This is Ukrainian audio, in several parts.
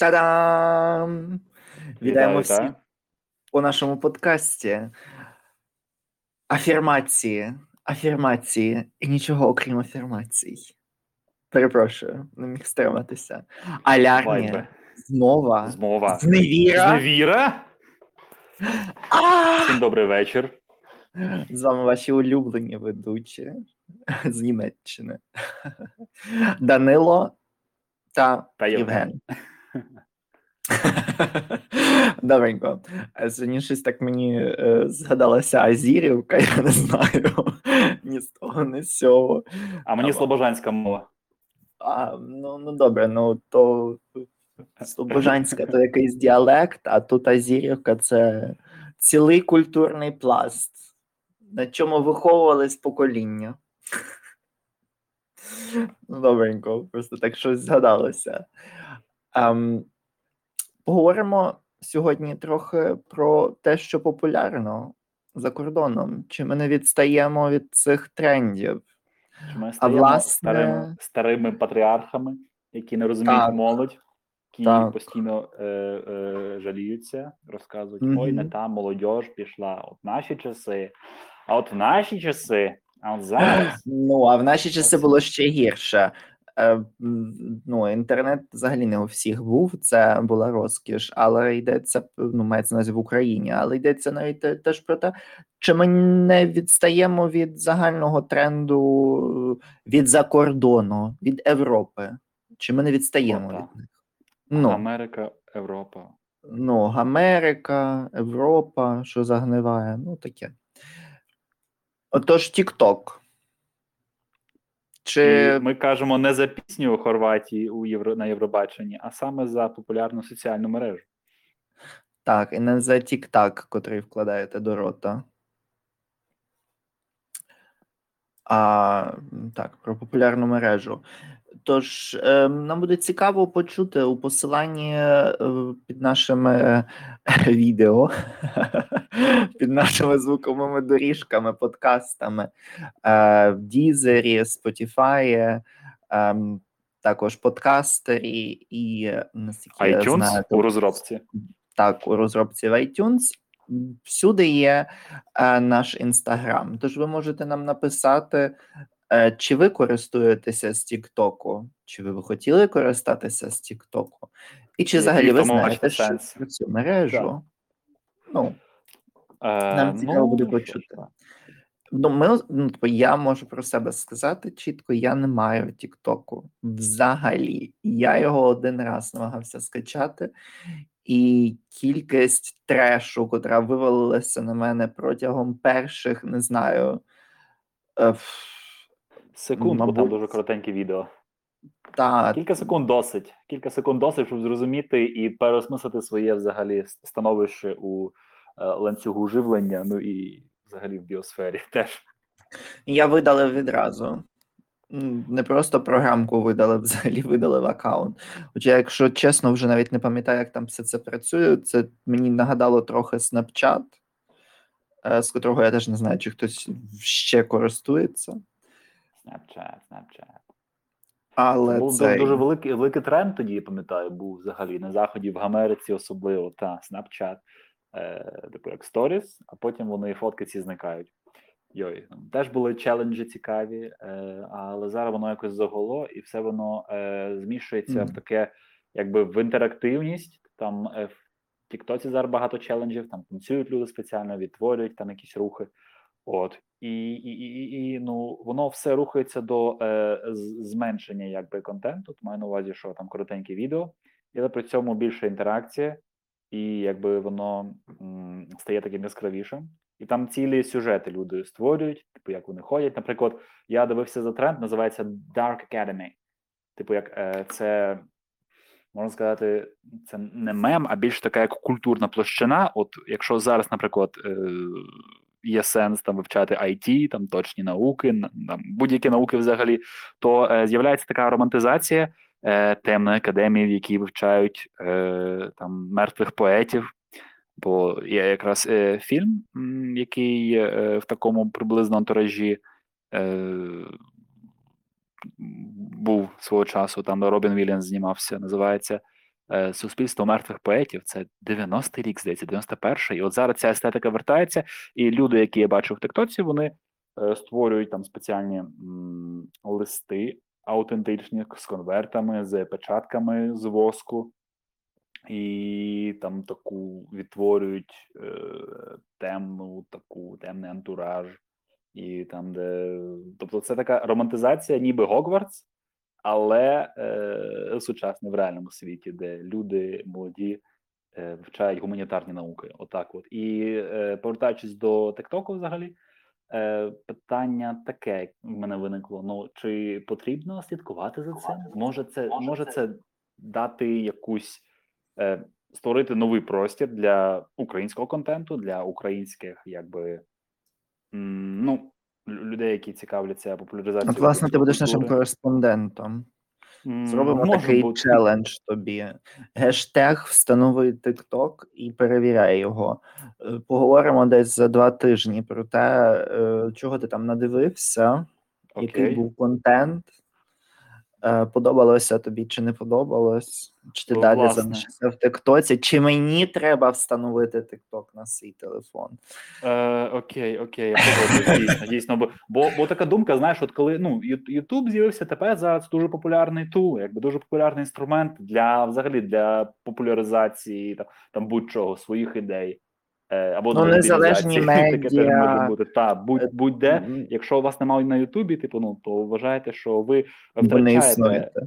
Та-дам! Вітаємо всіх у нашому подкасті. Афірмації, афірмації і нічого окрім афірмацій. Перепрошую, не міг стриматися. Вайбе. змова, Змова. зневіра. Зневіра? Всім добрий вечір. З вами ваші улюблені ведучі з Німеччини. Данило Та Євген. Добренько. А Сьогодні так мені е, згадалася Азірівка, я не знаю. Ні з того, ні з цього. А мені слобожанська мова. А, ну, ну добре, ну то Слобожанська то якийсь діалект, а тут Азірівка це цілий культурний пласт, на чому виховувались покоління. Ну, добренько, просто так щось згадалося. Ем, поговоримо сьогодні трохи про те, що популярно за кордоном. Чи ми не відстаємо від цих трендів? Чи Ми стаємо власне- старими, старими патріархами, які не розуміють Так. молодь, які Так. постійно е, е, жаліються, розказують: Мгм. ой, не та молодь пішла, от наші часи, а от в наші часи, а зараз. Ну, а в наші часи було ще гірше. Е, Ну, інтернет взагалі не у всіх був, це була розкіш, але йдеться ну, мається на в Україні, але йдеться навіть теж про те, чи ми не відстаємо від загального тренду е, від закордону, від Європи, чи ми не відстаємо О, від них? Ну, Америка, Європа. ну, Америка, Європа, що загниває, ну таке. Отож, TikTok. Чи І ми кажемо не за пісню у Хорватії у Євро, на Євробаченні, а саме за популярну соціальну мережу. Так, і не за тік-так, котрий вкладаєте до рота. А так, про популярну мережу. Тож, е, нам буде цікаво почути у посиланні е, під нашими е, відео, під нашими звуковими доріжками, подкастами е, в Дізері, Spotify, ем, також подкастері і наскільки iTunes знаю, у розробці. так, у розробці в iTunes. Всюди є наш інстаграм. Тож ви можете нам написати, чи ви користуєтеся з Тіктоку, чи ви б хотіли користатися з Тіктоку, і чи взагалі ви знаєте що про цю мережу. Ну, Е, Нам цікаво буде почути. ну, ми, ну, типу, я можу про себе сказати чітко, я не маю Тіктоку взагалі. Я його один раз намагався скачати, і кількість трешу, котра вивалилася на мене протягом перших, не знаю. Секунд, бо там дуже коротеньке відео. Та, Кілька секунд досить. Кілька секунд досить, щоб зрозуміти і переосмислити своє взагалі становище у е, ланцюгу живлення, ну і взагалі в біосфері теж. Я видалив відразу. Не просто програмку видалив, взагалі видалив аккаунт. Хоча, якщо чесно, вже навіть не пам'ятаю, як там все це працює. Це мені нагадало трохи Snapchat, е, з котрого я теж не знаю, чи хтось ще користується. Snapchat, Snapchat. Але Був це дуже великий, великий тренд тоді, я пам'ятаю, був взагалі на заході в Америці, особливо та Snapchat, е, типу як Stories, а потім вони фотки ці зникають. Йой, теж були челенджі цікаві, е, але зараз воно якось заголо, і все воно е, змішується в таке, якби в інтерактивність. Там е, в Тіктоці зараз багато челенджів, там танцюють люди спеціально, відтворюють там якісь рухи. От і, і, і, і, ну воно все рухається до е, зменшення якби контенту. Маю на увазі, що там коротенькі відео, але при цьому більше інтеракція, і якби воно м, стає таким яскравішим. І там цілі сюжети люди створюють, типу як вони ходять. Наприклад, я дивився за тренд, називається Dark Academy. Типу, як е, це можна сказати, це не мем, а більш така як культурна площина. От якщо зараз, наприклад, е, є сенс там вивчати IT, там точні науки, там, будь-які науки взагалі, то е, з'являється така романтизація е, темної академії, в якій вивчають е, там мертвих поетів. Бо є якраз е, фільм, який е, в такому приблизно антуражі е, був свого часу, там Робін Вільямс знімався, називається суспільство мертвих поетів. Це 90-й рік, здається, 91-й. І от зараз ця естетика вертається, і люди, які я бачу в Тиктоці, вони е, створюють там спеціальні листи аутентичні з конвертами, з печатками з воску. І там таку відтворюють е, темну, таку темний антураж, і там, де. Тобто, це така романтизація, ніби Гогвартс, але е, сучасне в реальному світі, де люди молоді е, вивчають гуманітарні науки. Отак, от і е, повертаючись до Тиктоку, взагалі, е, питання таке в мене виникло: ну чи потрібно слідкувати за цим? Може, це може це дати якусь е, створити новий простір для українського контенту, для українських, якби ну. Лю- Людей, які цікавляться популяризацією. От, власне, ти будеш нашим кореспондентом. Зробимо може такий бути. челендж тобі. Гештег встанови TikTok і перевіряй його. Е, Поговоримо десь за два тижні про те, е, чого ти там надивився, який був контент. Е, Подобалося тобі чи не подобалось? Чи ти Ну, далі власне. залишишся в Тиктоці? Чи мені треба встановити Тикток на свій телефон? Е, окей, окей, дійсно, дійсно. Бо, бо, бо така думка, знаєш, от коли ну Ютуб з'явився тепер зараз дуже популярний тул, якби дуже популярний інструмент для взагалі для популяризації там, там будь-чого, своїх ідей. Е, або Ну, незалежні медіа. може бути. Та, будь, будь-де. М, Якщо у вас немає на Ютубі, типу, ну то вважаєте, що ви втрачаєте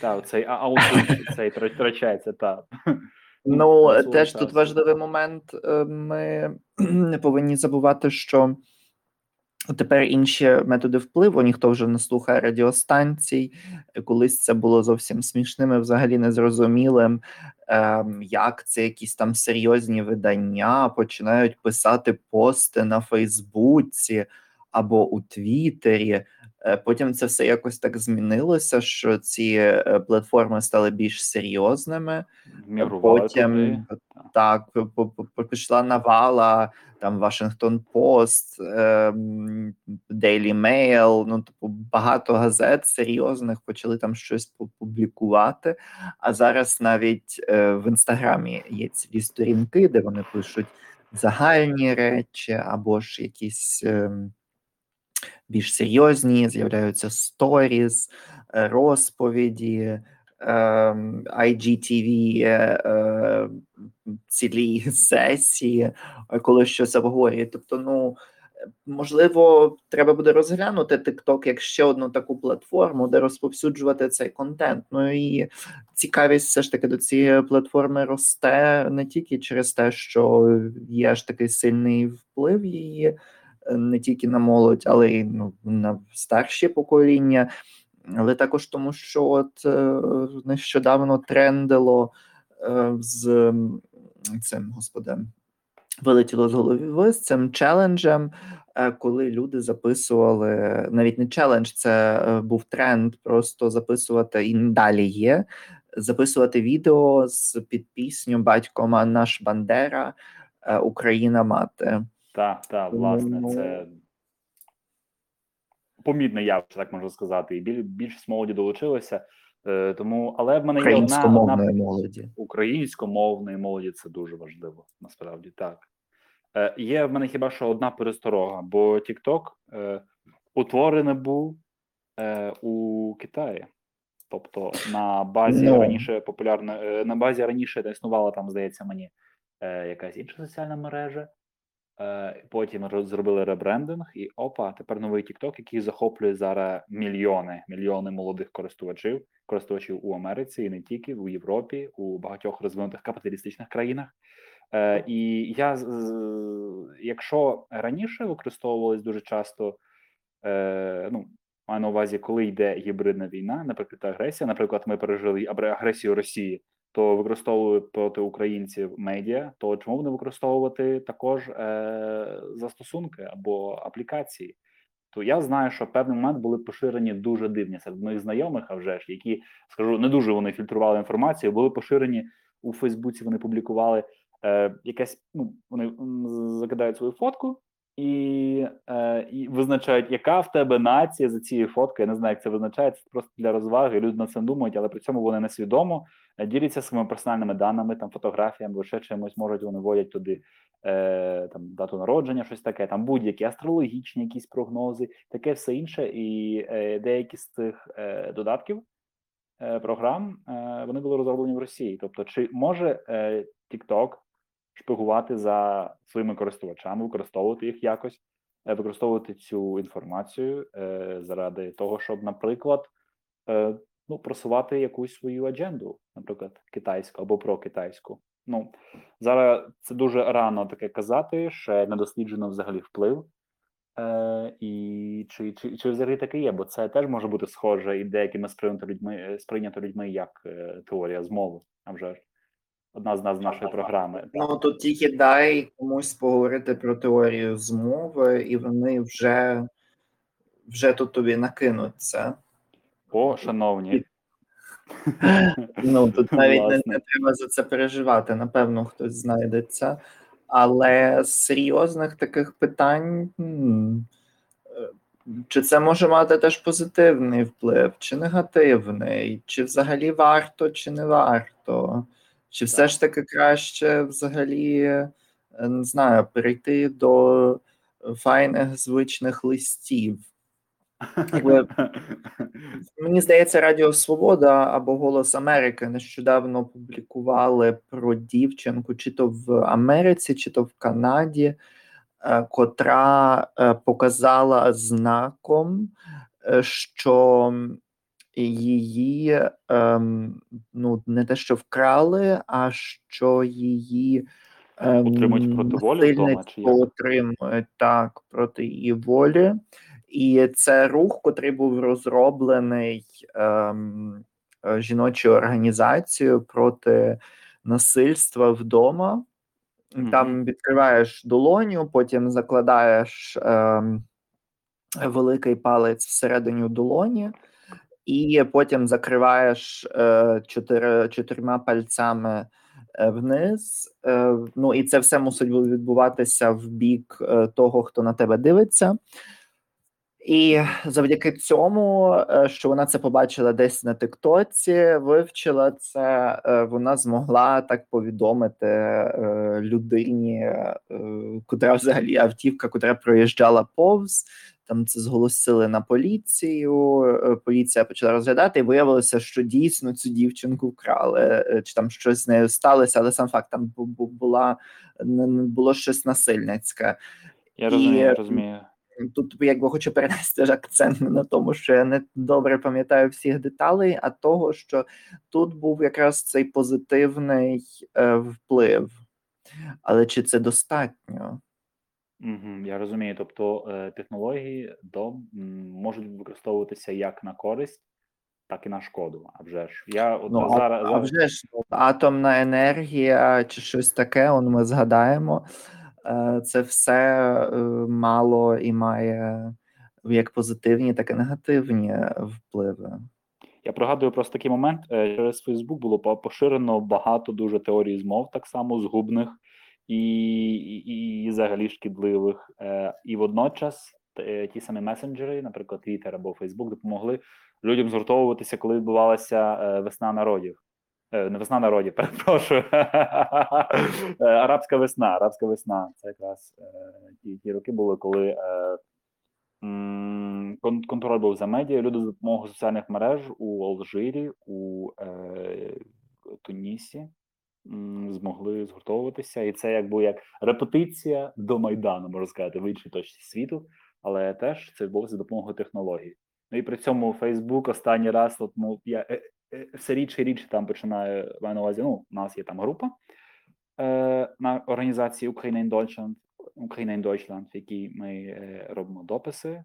та, цей а- аутизм, цей втра- втрачається, та. Ну, теж тут важливий момент. е, Ми не повинні забувати, що тепер інші методи впливу, ніхто вже не слухає радіостанцій. Колись це було зовсім смішним і взагалі незрозумілим, як це якісь там серйозні видання починають писати пости на Фейсбуці або у Твіттері. Е, Потім це все якось так змінилося, що ці е, платформи стали більш серйозними. Мігрували Потім туди. так пішла навала, там Вашингтон Пост, ем, Daily Mail, ну типу багато газет серйозних почали там щось пу- публікувати. А зараз навіть е, в інстаграмі є цілі сторінки, де вони пишуть загальні речі або ж якісь. Більш серйозні, з'являються сторіс, е, розповіді, ем, IGTV, е, е, цілі сесії, е, коли щось обговорює. Тобто, ну е, можливо, треба буде розглянути TikTok як ще одну таку платформу, де розповсюджувати цей контент. Ну і цікавість все ж таки до цієї платформи росте не тільки через те, що є ж такий сильний вплив її е, не тільки на молодь, але й ну, на старші покоління, але також тому, що от е, нещодавно трендило е, з цим господи. Вилетіло з голови з цим челенджем, е, коли люди записували навіть не челендж, це був тренд, просто записувати і далі є. Записувати відео з під пісню Батько наш Бандера, Україна мати. Так, так, власне, Ну, це помітне явище, так можна сказати. І біль, більшість молоді долучилося. Е, тому, але в мене є одна, молоді. українськомовної молоді це дуже важливо, насправді так. Е, є в мене хіба що одна пересторога, бо TikTok е, утворений був е, у Китаї. Тобто на базі Ну. раніше популярна, е, на базі раніше існувала там, здається, мені е, якась інша соціальна мережа. Е, потім зробили ребрендинг, і опа, тепер новий TikTok, який захоплює зараз мільйони, мільйони молодих користувачів, користувачів у Америці і не тільки у Європі, у багатьох розвинутих капіталістичних країнах. Е, і я якщо раніше використовувались дуже часто, е, ну маю на увазі, коли йде гібридна війна, наприклад, агресія. Наприклад, ми пережили агресію Росії, то використовували проти українців медіа. То чому б не використовувати також е, застосунки або аплікації? То я знаю, що в певний момент були поширені дуже дивні серед моїх знайомих, а вже ж які скажу, не дуже вони фільтрували інформацію. Були поширені у Фейсбуці. Вони публікували е, якесь. Ну вони закидають свою фотку і е, і визначають, яка в тебе нація за цією фоткою. Я не знаю, як це визначається. Це просто для розваги. Люди на це думають, але при цьому вони несвідомо е, діляться своїми персональними даними, там фотографіями, ще чимось можуть вони вводять туди е, там дату народження, щось таке, там будь-які астрологічні якісь прогнози, таке все інше. І е, деякі з цих е, додатків е, програм е, вони були розроблені в Росії. Тобто, чи може TikTok шпигувати за своїми користувачами, використовувати їх якось, е, використовувати цю інформацію е, заради того, щоб, наприклад, е, ну, просувати якусь свою адженду, наприклад, китайську або прокитайську. Ну зараз це дуже рано таке казати, ще не досліджено взагалі вплив. Е, І чи чи, чи взагалі таке є? Бо це теж може бути схоже і деякими сприйнято людьми сприйнято людьми як е, теорія змови, а вже ж одна з нас нашої програми. Ну тут тільки дай комусь поговорити про теорію змови, і вони вже вже тут тобі накинуться. О, шановні. Ну тут навіть не, не треба за це переживати. Напевно, хтось знайдеться. Але з серйозних таких питань. Чи це може мати теж позитивний вплив, чи негативний, чи взагалі варто, чи не варто? Чи все ж таки краще взагалі е, не знаю, перейти до файних звичних листів? Мені здається, Радіо Свобода або Голос Америки нещодавно публікували про дівчинку, чи то в Америці, чи то в Канаді, е, котра е, показала знаком, що її ем, ну не те, що вкрали, а що її ем, Утримують проти волі вдома, чи отримують так проти її волі. І це рух, котрий був розроблений ем, жіночою організацією проти насильства вдома. Mm-hmm. Там відкриваєш долоню, потім закладаєш ем, великий палець всередині долоні, і потім закриваєш е, чотири, чотирма пальцями е, вниз. Е, ну і це все мусить відбуватися в бік того, хто на тебе дивиться. І завдяки цьому, що вона це побачила десь на Тиктоці, вивчила це, вона змогла так повідомити людині, котра взагалі автівка, котра проїжджала повз, там це зголосили на поліцію. Е, поліція почала розглядати, і виявилося, що дійсно цю дівчинку вкрали, е, чи там щось з нею сталося, але сам факт там була було щось насильницьке. Я розумію, я розумію. Тут якби хочу перенести акцент на тому, що я не добре пам'ятаю всіх деталей, а того, що тут був якраз цей позитивний е, вплив. Але чи це достатньо? Я розумію. Тобто е, технології до можуть використовуватися як на користь, так і на шкоду. А вже ж я от ну, зараз а, а вже ж атомна енергія чи щось таке. Он ми згадаємо. Е, це все е, мало і має як позитивні, так і негативні впливи. Я пригадую просто такий момент. Через Фейсбук було поширено багато дуже теорій змов, так само згубних і і, і взагалі шкідливих. Е, І водночас е, ті самі месенджери, наприклад, Twitter або Facebook, допомогли людям згуртовуватися, коли відбувалася е, весна народів. Не весна народів, перепрошую. Арабська весна. Арабська весна. Це якраз ті, ті роки були, коли. Контроль був за медіа, люди за допомогою соціальних мереж у Алжирі, у Тунісі, змогли згуртовуватися, і це якби як репетиція до майдану, можна сказати, в іншій точці світу, але теж це відбулося за допомогою технологій. Ну і при цьому Фейсбук останній раз, от, ну я е, е, все рідше і рідше там починаю маю на увазі. Ну, у нас є там група е, на організації Ukraine in Deutschland, Ukraine in Deutschland, в якій ми е, робимо дописи. Е,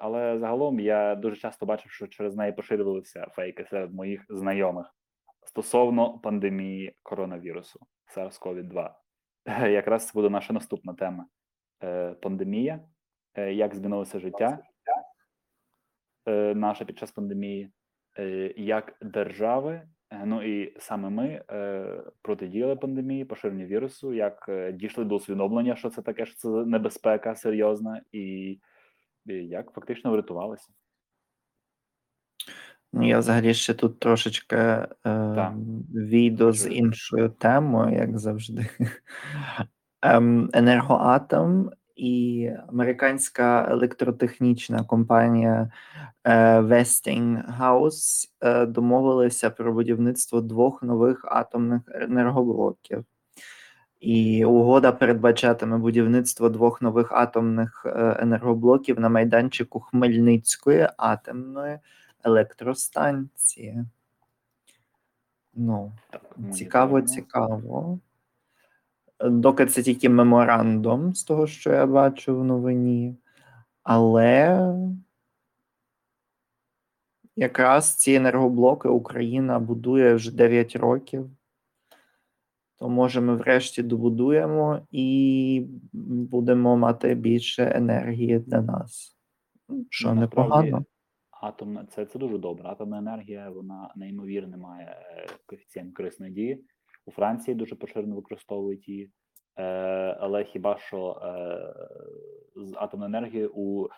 але загалом я дуже часто бачив, що через неї поширювалися фейки серед моїх знайомих стосовно пандемії коронавірусу SARS-CoV-2. Якраз це буде наша наступна тема: е, пандемія, е, як змінилося життя е, наше під час пандемії, як держави Е, ну і саме ми е, протидіяли пандемії, поширенню вірусу, як е, дійшли до усвідомлення, що це таке, що це небезпека серйозна, і як фактично врятувалися. Ну, я взагалі ще тут трошечки е, війду з іншою темою, як завжди. Ем, Енергоатом і американська електротехнічна компанія е, Westinghouse е, домовилися про будівництво двох нових атомних енергоблоків. І угода передбачатиме будівництво двох нових атомних е, енергоблоків на майданчику Хмельницької атомної електростанції. Ну, цікаво, цікаво. Доки це тільки меморандум з того, що я бачу в новині, але якраз ці енергоблоки Україна будує вже 9 років, то може ми врешті добудуємо і будемо мати більше енергії для нас. Що ну, непогано. Атомна це це дуже добре. Атомна енергія вона неймовірно має е, коефіцієнт корисної дії. У Франції дуже поширено використовують її, е, але хіба що е, з атомної енергії у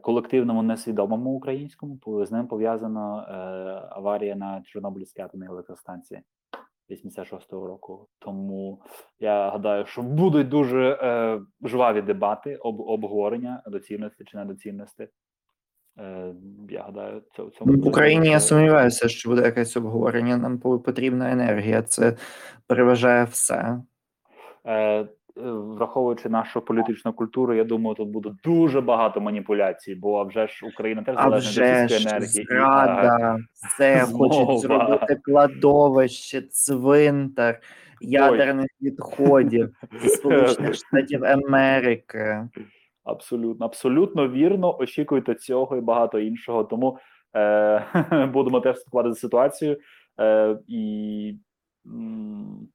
колективному несвідомому українському з ним пов'язана аварія на Чорнобильській атомній електростанції 86-го року. Тому я гадаю, що будуть дуже жваві дебати, об обговорення доцільності чи недоцільності. Е, я гадаю, це в цьому в Україні. Я сумніваюся, що буде якесь обговорення. Нам потрібна енергія. Це переважає все. Е, враховуючи нашу політичну культуру, я думаю, тут буде дуже багато маніпуляцій, бо вже ж Україна теж залежна від енергії. Зрада, все хочуть зробити кладовище, цвинтар ядерних відходів зі Сполучених Штатів Америки. Абсолютно, абсолютно вірно. Очікуйте цього і багато іншого. Тому е, будемо теж слідкувати за ситуацію е, і м,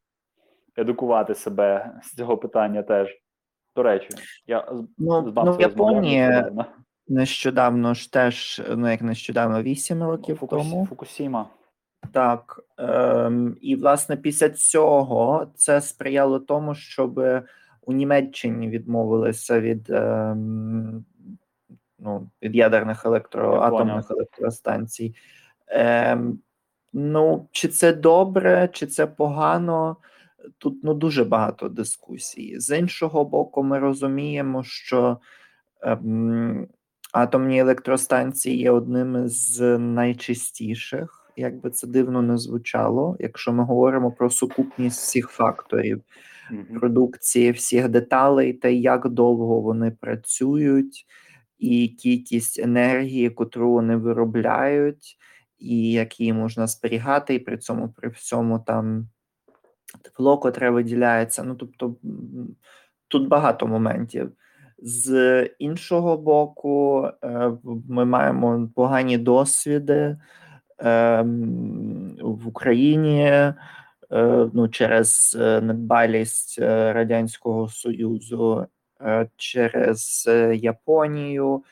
едукувати себе з цього питання теж. До речі, я ну, ну в Японії нещодавно ж теж, ну як нещодавно, 8 років Фукус, тому. Фукусіма. Так, е, і власне після цього це сприяло тому, щоб у Німеччині відмовилися від е, ну, від ядерних електроатомних електростанцій. Е, Ну, чи це добре, чи це погано? Тут ну дуже багато дискусій. З іншого боку, ми розуміємо, що ем, атомні електростанції є одним з найчистіших, як би це дивно не звучало, якщо ми говоримо про сукупність всіх факторів продукції, всіх деталей, та як довго вони працюють, і кількість енергії, котру вони виробляють, і як її можна зберігати, і при цьому при всьому там тепло, котре виділяється. Ну тобто тут багато моментів. З іншого боку, е, ми маємо погані досвіди в Україні. Е, ну, через е, недбалість е, Радянського Союзу, через Японію.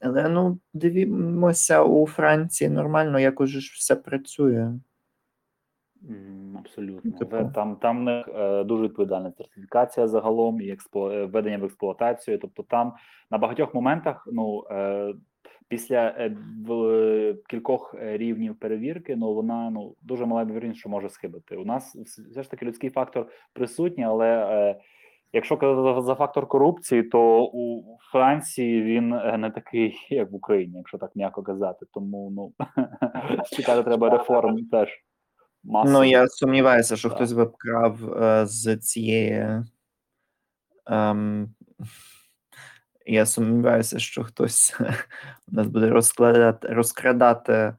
Але ну, дивімося, у Франції нормально якось ж все працює. Абсолютно. Типу. Там там не дуже відповідальна сертифікація загалом і експло... введення в експлуатацію. Тобто там на багатьох моментах ну, після е, в, кількох е, рівнів перевірки, ну вона ну дуже мала ймовірність, що може схибити. У нас все ж таки людський фактор присутній, але е, якщо казати за фактор корупції, то у Франції він е, не такий, як в Україні, якщо так м'яко казати. Тому ну чекати треба реформ теж. Масово. Ну я сумніваюся, що так. хтось вкрав е, з цієї. Ем, я сумніваюся, що хтось у нас буде розкладати, розкрадати е,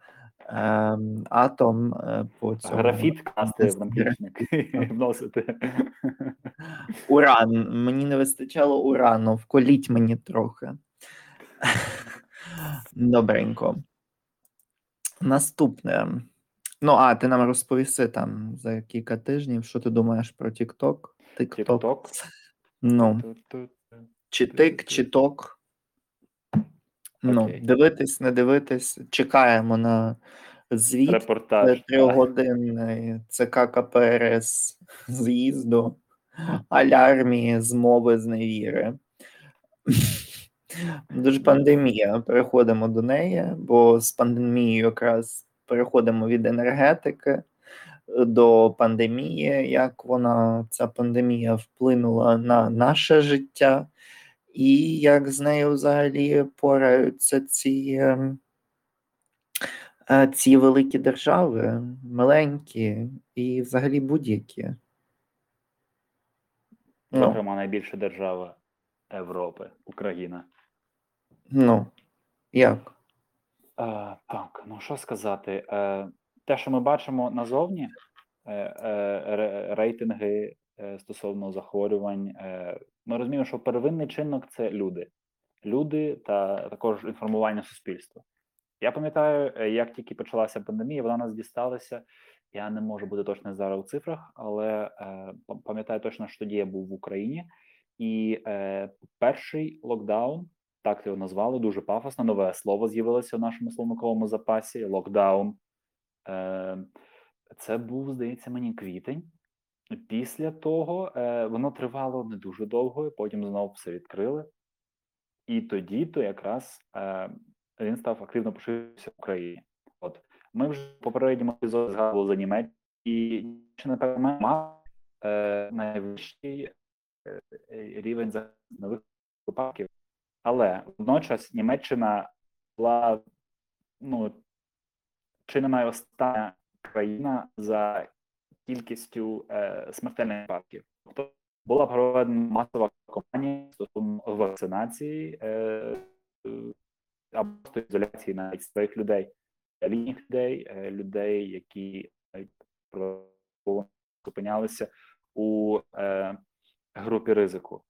атом е, по цьому. Графіт класти в наплічник вносити. Уран. Мені не вистачало урану, вколіть мені трохи. Добренько. Наступне. Ну, а, ти нам розповіси там за кілька тижнів, що ти думаєш про TikTok? TikTok? Ну. Чи тик, чи ток. Ну, дивитись, не дивитись. Чекаємо на звіт Репортаж. трьохгодинний ЦК КПРС з'їзду алярмії змови з невіри. Дуже пандемія. Переходимо до неї, бо з пандемією якраз переходимо від енергетики до пандемії, як вона ця пандемія вплинула на наше життя, і як з нею взагалі пораються ці ем, е, ці великі держави, маленькі і взагалі будь-які. Ну, Зокрема, найбільша держава Європи, Україна. ну, як? Е, так, ну що сказати? Е, те, що ми бачимо назовні, е, е, рейтинги стосовно захворювань, е, ми розуміємо, що первинний чинник це люди. Люди та також інформування суспільства. Я пам'ятаю, е, як тільки почалася пандемія, вона нас дісталася. Я не можу бути точно зараз у цифрах, але е, пам'ятаю точно, що тоді я був в Україні, і е, перший локдаун, так його назвали, дуже пафосно. Нове слово з'явилося в нашому словниковому запасі. Локдаун. Е, це був, здається, мені квітень. Після того е, воно тривало не дуже довго, потім знову все відкрили. І тоді то якраз е, він став активно поширився в Україні. От ми вже попередньому епізоді згадували за Німеччину, і Німеччина, напевно, має е, найвищий е, рівень за нових випадків. Але водночас Німеччина була ну, чи не найостання країна за кількістю е, смертельних випадків. Тобто була проведена масова кампанія стосовно вакцинації е, е, або ізоляції навіть своїх людей, літніх людей, е, людей, які зупинялися у е, групі ризику.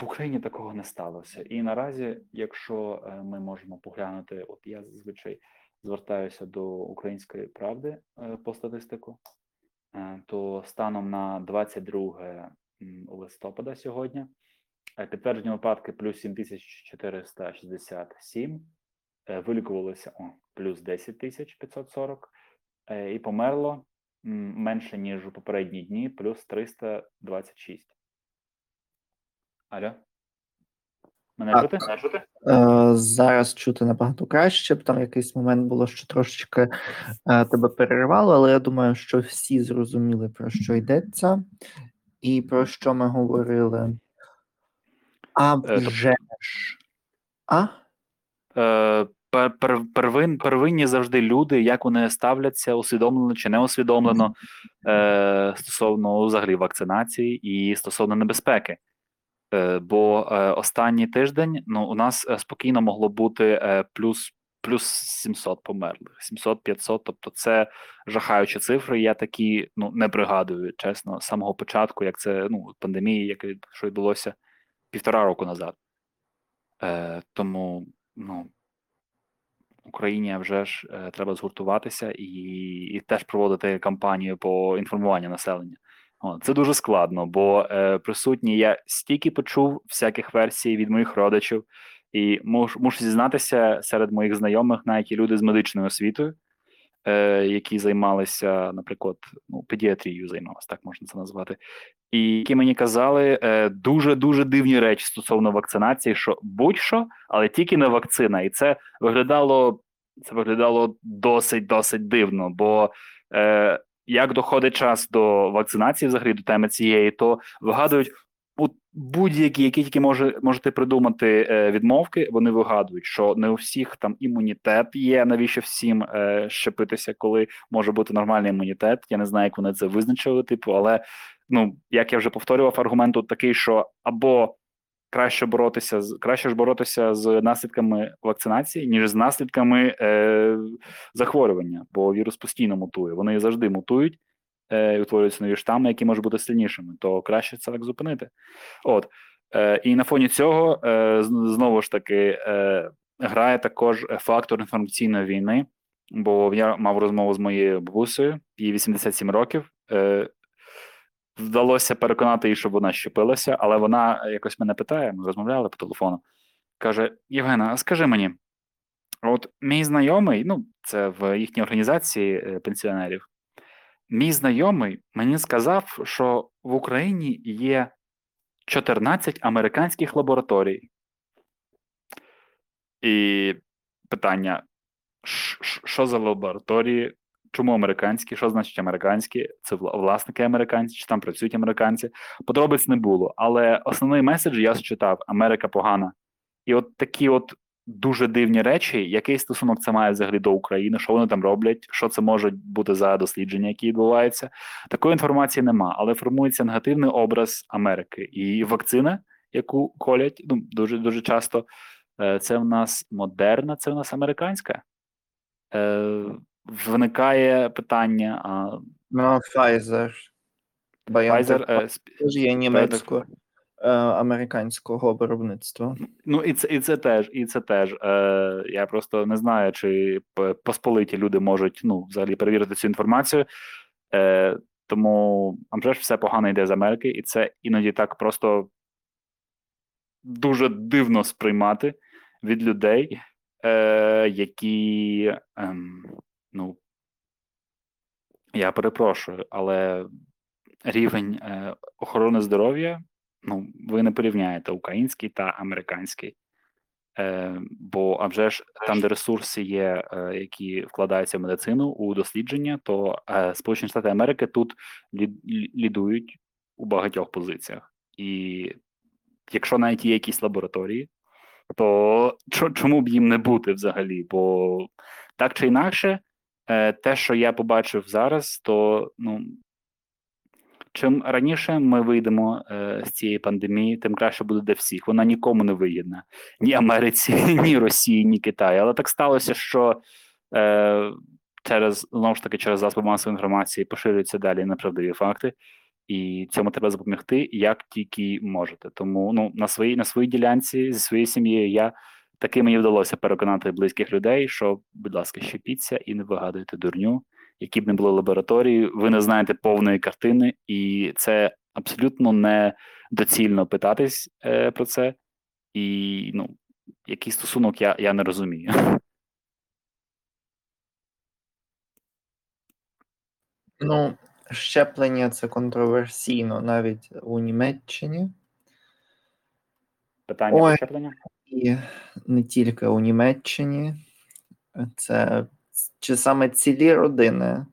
В Україні такого не сталося. І наразі, якщо е, ми можемо поглянути, от я зазвичай звертаюся до української правди е, по статистику, то станом на 22 м, листопада сьогодні е, підтверджені випадки плюс 7467, е, вилікувалося о, плюс 10540, е, і померло менше, ніж у попередні дні, плюс 326. Алло? Мене Так. чути? Мене чути? Е, зараз чути набагато краще, там якийсь момент було, що трошечки е, тебе перервало, але я думаю, що всі зрозуміли, про що йдеться, і про що ми говорили. А Е, вже ж. А? Е, пер, пер, первин, первинні завжди люди, як вони ставляться, усвідомлено чи не усвідомлено е, стосовно взагалі вакцинації і стосовно небезпеки. Е, бо е, останній тиждень ну, у нас е, спокійно могло бути плюс, плюс 700 померлих, 700-500, тобто це жахаючі цифри. Я такі ну, не пригадую, чесно, з самого початку, як це ну, пандемії, як що відбулося півтора року назад. Е, тому ну, Україні вже ж треба згуртуватися і, і теж проводити кампанію по інформуванню населення. Це дуже складно, бо е, присутні я стільки почув всяких версій від моїх родичів, і муш, мушу зізнатися серед моїх знайомих, навіть і люди з медичною освітою, е, які займалися, наприклад, ну, педіатрією займалися, так можна це назвати, і які мені казали е, дуже дуже дивні речі стосовно вакцинації, що будь-що, але тільки не вакцина. І це виглядало це виглядало досить досить дивно. Бо е, як доходить час до вакцинації, взагалі до теми цієї, то вигадують будь-які, які тільки може можете придумати е, відмовки. Вони вигадують, що не у всіх там імунітет є. Навіщо всім е, щепитися, коли може бути нормальний імунітет? Я не знаю, як вони це визначили, типу, але ну як я вже повторював, аргумент тут такий, що або краще боротися з краще ж боротися з наслідками вакцинації, ніж з наслідками е, захворювання, бо вірус постійно мутує. Вони завжди мутують, е, і утворюються нові штами, які можуть бути сильнішими. То краще це так зупинити. От е, і на фоні цього е, знову ж таки е, грає також фактор інформаційної війни. Бо я мав розмову з моєю бабусею, їй 87 років. Е, вдалося переконати її, щоб вона щепилася, але вона якось мене питає, ми розмовляли по телефону. Каже: Євгена, а скажи мені, От мій знайомий, ну, це в їхній організації е, пенсіонерів. Мій знайомий мені сказав, що в Україні є 14 американських лабораторій. І питання: що за лабораторії? Чому американські? Що значить американські? Це власники американці, чи там працюють американці? Подробиць не було. Але основний меседж я считав: Америка погана. І от такі от дуже дивні речі, який стосунок це має взагалі до України, що вони там роблять, що це можуть бути за дослідження, які відбуваються. Такої інформації нема, але формується негативний образ Америки і вакцина, яку колять ну дуже дуже часто. Е, це в нас модерна, це в нас американська. Виникає питання. а... Ну, Pfizer. Pfizer теж є німецькою. Е, американського виробництва. Ну і це і це теж, і це теж. Е, Я просто не знаю, чи посполиті люди можуть ну, взагалі перевірити цю інформацію. Е, Тому а вже ж все погано йде з Америки, і це іноді так просто дуже дивно сприймати від людей, е, які е, ну я перепрошую, але рівень е, охорони здоров'я ну, ви не порівняєте український та американський. Е, Бо а вже ж там, де ресурси є, е, які вкладаються в медицину у дослідження, то е, Сполучені Штати Америки тут лід, лідують у багатьох позиціях. І якщо навіть є якісь лабораторії, то чому б їм не бути взагалі? Бо так чи інакше, те, що я побачив зараз, то ну Чим раніше ми вийдемо е, з цієї пандемії, тим краще буде для всіх. Вона нікому не вигідна, ні Америці, ні Росії, ні Китаю. Але так сталося, що е, через знову ж таки через засоби масової інформації поширюються далі неправдиві факти, і цьому треба запобігти як тільки можете. Тому ну на своїй на своїй ділянці зі своєю сім'єю я таки мені вдалося переконати близьких людей, що, будь ласка, щепіться і не вигадуйте дурню які б не були лабораторії, ви не знаєте повної картини, і це абсолютно не доцільно питатись е, про це. І ну, який стосунок я, я не розумію. Ну, щеплення це контроверсійно навіть у Німеччині. Питання про щеплення? І не тільки у Німеччині. Це чи саме цілі родини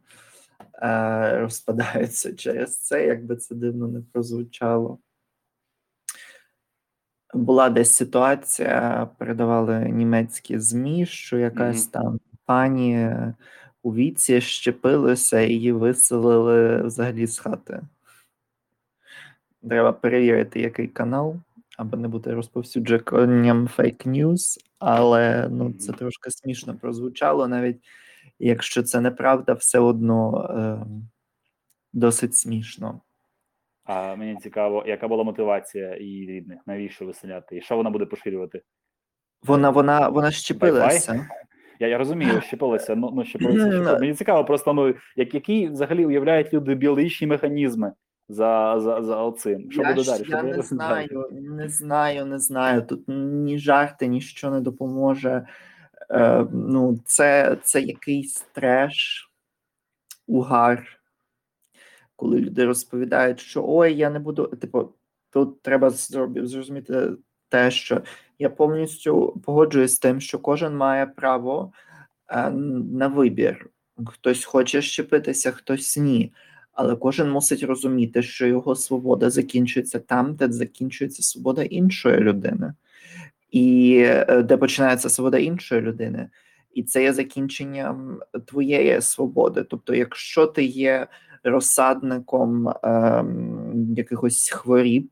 е, розпадаються через це, якби це дивно не прозвучало. Була десь ситуація, передавали німецькі ЗМІ, що якась mm-hmm. там пані у віці щепилася і її виселили взагалі з хати. Треба перевірити, який канал, аби не бути розповсюдженням фейк ньюс, але ну, це трошки смішно прозвучало навіть якщо це неправда, все одно е, досить смішно. А мені цікаво, яка була мотивація її рідних, навіщо виселяти? І що вона буде поширювати? Вона вона, вона щепилася. Я я розумію, щепилася, ну, ну щепилася. щепилася. Мені цікаво, просто ну як які взагалі уявляють люди біологічні механізми за за, за оцим. Що я буде далі? Я не знаю, не знаю, не знаю. Тут ні жарти, ніщо не допоможе. Е, ну, Це це якийсь треш, угар, коли люди розповідають, що ой, я не буду. Типу, тут треба зрозуміти те, що я повністю погоджуюсь з тим, що кожен має право е, на вибір. Хтось хоче щепитися, хтось ні. Але кожен мусить розуміти, що його свобода закінчується там, де закінчується свобода іншої людини. І е, де починається свобода іншої людини, і це є закінченням твоєї свободи. Тобто, якщо ти є розсадником ем, якихось хворіб,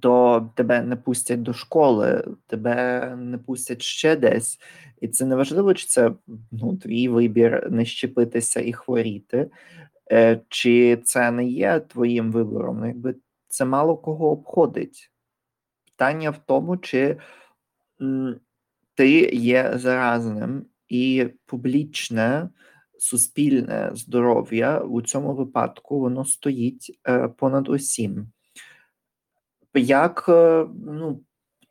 то тебе не пустять до школи, тебе не пустять ще десь, і це не важливо, чи це ну, твій вибір не щепитися і хворіти, чи це не є твоїм вибором. Ну, якби це мало кого обходить. Питання в тому, чи ти є заразним і публічне суспільне здоров'я у цьому випадку воно стоїть е, понад усім. Як е, ну,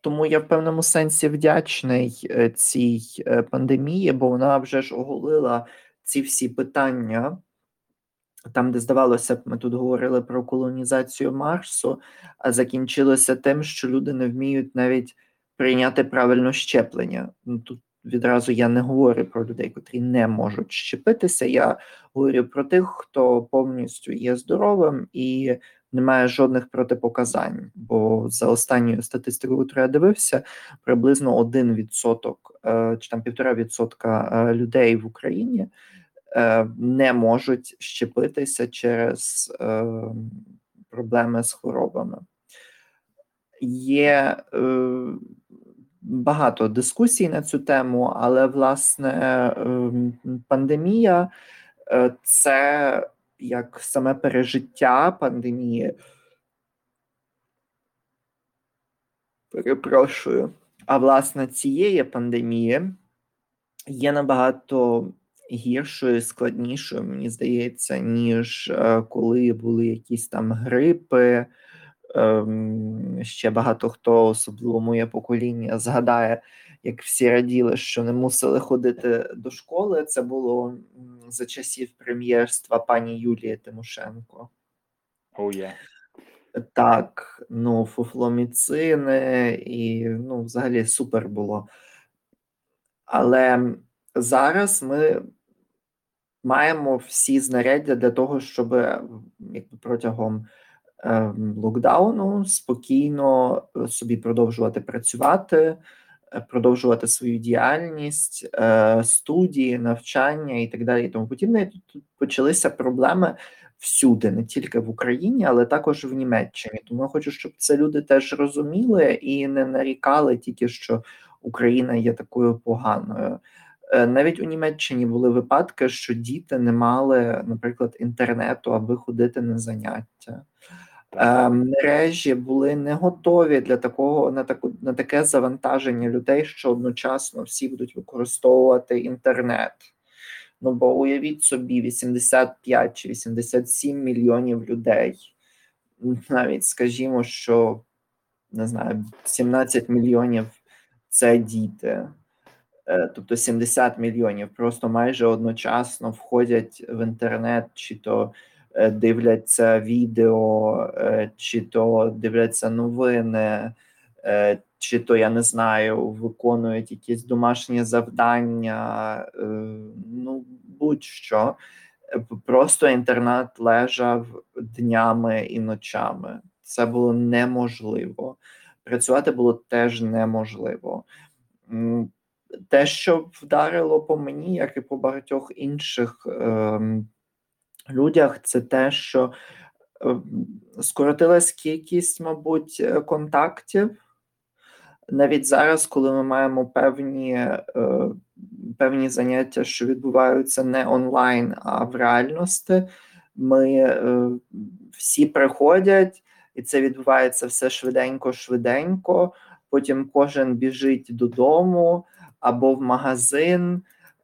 тому я в певному сенсі вдячний е, цій е, пандемії, бо вона вже ж оголила ці всі питання. Там, де здавалося б, ми тут говорили про колонізацію Марсу, а закінчилося тим, що люди не вміють навіть прийняти правильно щеплення. Ну тут відразу я не говорю про людей, котрі не можуть щепитися. Я говорю про тих, хто повністю є здоровим і не має жодних протипоказань. Бо за останньою статистикою, яку я дивився, приблизно 1% е, чи там півтора відсотка е, людей в Україні. Е, не можуть щепитися через проблеми з хворобами. Є багато дискусій на цю тему, але власне ем, пандемія е, це як саме пережиття пандемії. Перепрошую. А власне цієї пандемії є набагато гіршою, складнішою, мені здається, ніж е, коли були якісь там грипи. Ем, ще багато хто, особливо моє покоління, згадає, як всі раділи, що не мусили ходити до школи. Це було за часів прем'єрства пані Юлії Тимошенко. Oh, yeah. Так, ну, фуфломіцини, і ну, взагалі супер було. Але зараз ми маємо всі знаряддя для того, щоб якби протягом Ем, локдауну спокійно е, собі продовжувати працювати, е, продовжувати свою діяльність, е, студії, навчання і так далі. І тому подібне. Тут почалися проблеми всюди, не тільки в Україні, але також в Німеччині. Тому я хочу, щоб це люди теж розуміли і не нарікали тільки, що Україна є такою поганою. Навіть у Німеччині були випадки, що діти не мали, наприклад, інтернету, аби ходити на заняття. Е, мережі були не готові для такого на таку на таке завантаження людей, що одночасно всі будуть використовувати інтернет. Ну бо уявіть собі, 85 чи 87 мільйонів людей. Навіть скажімо, що не знаю, 17 мільйонів це діти. Е, тобто 70 мільйонів просто майже одночасно входять в інтернет, чи то Е, дивляться відео, е, чи то дивляться новини, чи то я не знаю, виконують якісь домашні завдання, ну будь-що. Просто інтернет лежав днями і ночами. Це було неможливо. Працювати було теж неможливо. Те, що вдарило по мені, як і по багатьох інших ем, людях, це те, що е, скоротилась кількість, мабуть, е, контактів. Навіть зараз, коли ми маємо певні е, певні заняття, що відбуваються не онлайн, а в реальності, ми всі приходять, і це відбувається все швиденько-швиденько. Потім кожен біжить додому або в магазин.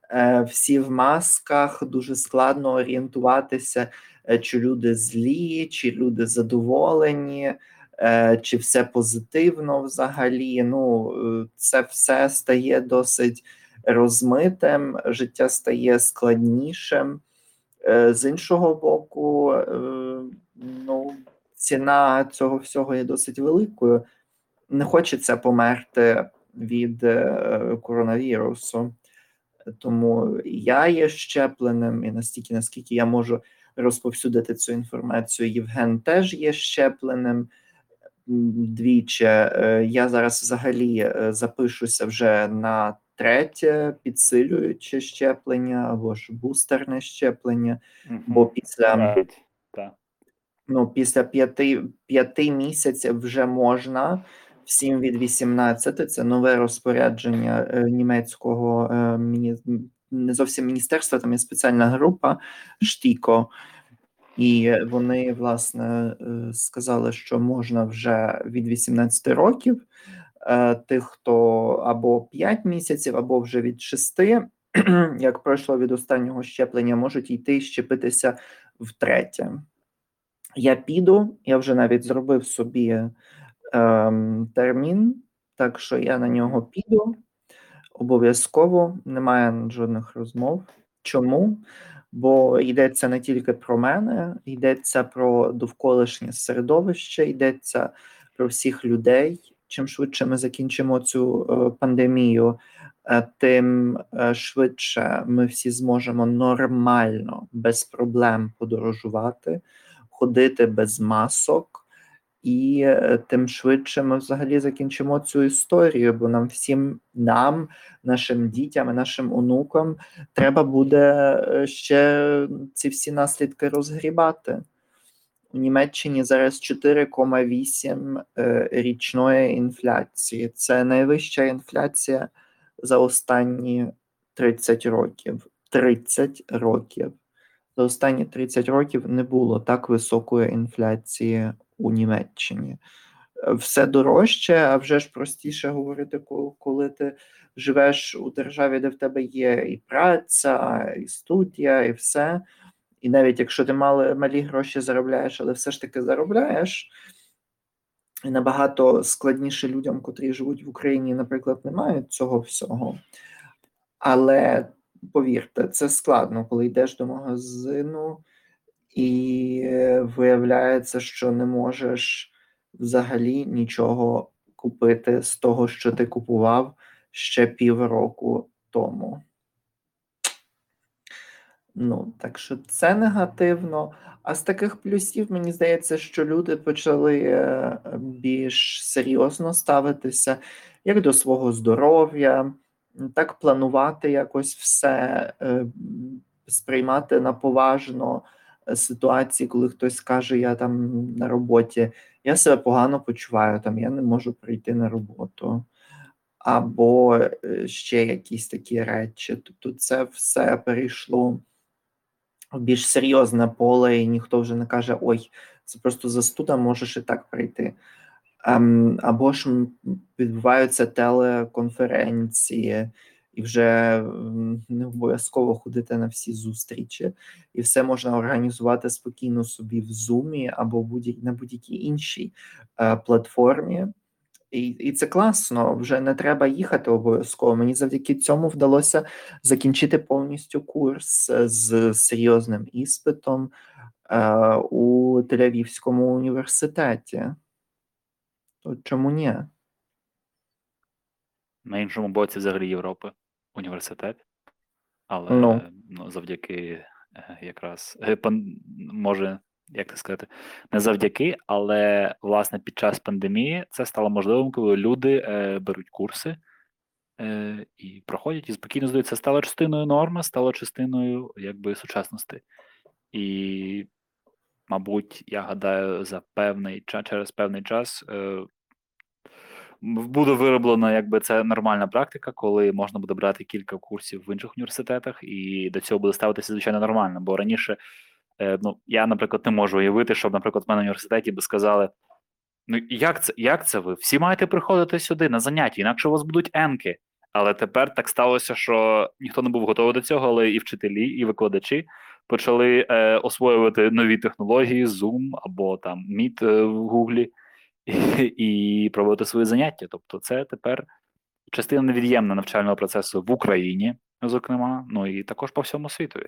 Е, всі в масках, дуже складно орієнтуватися, е, чи люди злі, чи люди задоволені, е, чи все позитивно взагалі. Ну, Це все стає досить розмитим, життя стає складнішим. З іншого боку, ну, ціна цього всього є досить великою. Не хочеться померти від коронавірусу. Тому я є щепленим, і настільки, наскільки я можу розповсюдити цю інформацію, Євген теж є щепленим двічі. Е, я зараз взагалі е, запишуся вже на третє підсилююче щеплення або ж бустерне щеплення, mm-hmm. бо після. Right. Ну, після п'яти п'яти місяців вже можна всім від 18. Це нове розпорядження е, німецького е, не зовсім міністерства, там є спеціальна група Штіко, і вони власне е, сказали, що можна вже від 18 років. Тих, хто або 5 місяців, або вже від 6, як пройшло від останнього щеплення, можуть йти щепитися втретє. Я піду, я вже навіть зробив собі ем, термін Так що я на нього піду обов'язково, немає жодних розмов. Чому? Бо йдеться не тільки про мене, йдеться про довколишнє середовище, йдеться про всіх людей. Чим швидше ми закінчимо цю е, пандемію, е, тим е, швидше ми всі зможемо нормально, без проблем подорожувати, ходити без масок і е, тим швидше ми взагалі закінчимо цю історію, бо нам всім, нам, нашим дітям, нашим онукам, треба буде е, ще ці всі наслідки розгрібати. У Німеччині зараз 4,8 е, річної інфляції. Це найвища інфляція за останні 30 років. 30 років. За останні 30 років не було так високої інфляції у Німеччині. Е, все дорожче, а вже ж простіше говорити, коли ти живеш у державі, де в тебе є і праця, і студія, і все. І навіть якщо ти мали, малі гроші заробляєш, але все ж таки заробляєш. І набагато складніше людям, котрі живуть в Україні, наприклад, не мають цього всього. Але повірте, це складно, коли йдеш до магазину і виявляється, що не можеш взагалі нічого купити з того, що ти купував ще півроку тому. Ну, так що це негативно. А з таких плюсів, мені здається, що люди почали е, більш серйозно ставитися як до свого здоров'я, так планувати якось все, е, сприймати на поважно ситуації, коли хтось каже, я там на роботі, я себе погано почуваю, там я не можу прийти на роботу, або е, ще якісь такі речі. Тобто, це все перейшло в більш серйозне поле, і ніхто вже не каже: Ой, це просто застуда, можеш і так прийти. Ем, або ж відбуваються телеконференції і вже не обов'язково ходити на всі зустрічі, і все можна організувати спокійно собі в Zoom або будь на будь-якій іншій е, платформі. І і це класно, вже не треба їхати обов'язково. Мені завдяки цьому вдалося закінчити повністю курс з серйозним іспитом е, у Тель-Авівському університеті. То чому ні? На іншому боці взагалі Європи університет, але Ну. ну, завдяки е, якраз е, може, як це сказати, не завдяки, але власне під час пандемії це стало можливим, коли люди е, беруть курси е, і проходять і спокійно здають. Це стало частиною норми, стало частиною якби сучасності. І, мабуть, я гадаю, за певний час через певний час. Е, буде вироблена, якби це нормальна практика, коли можна буде брати кілька курсів в інших університетах, і до цього буде ставитися звичайно нормально. Бо раніше, е, ну я, наприклад, не можу уявити, щоб, наприклад, в мене в університеті би сказали: ну як це як це ви? Всі маєте приходити сюди на заняття, інакше у вас будуть енки. Але тепер так сталося, що ніхто не був готовий до цього, але і вчителі, і викладачі почали е, освоювати нові технології, Zoom або там Meet е, в Гуглі і проводити свої заняття. Тобто, це тепер частина невід'ємна навчального процесу в Україні, зокрема, ну і також по всьому світу.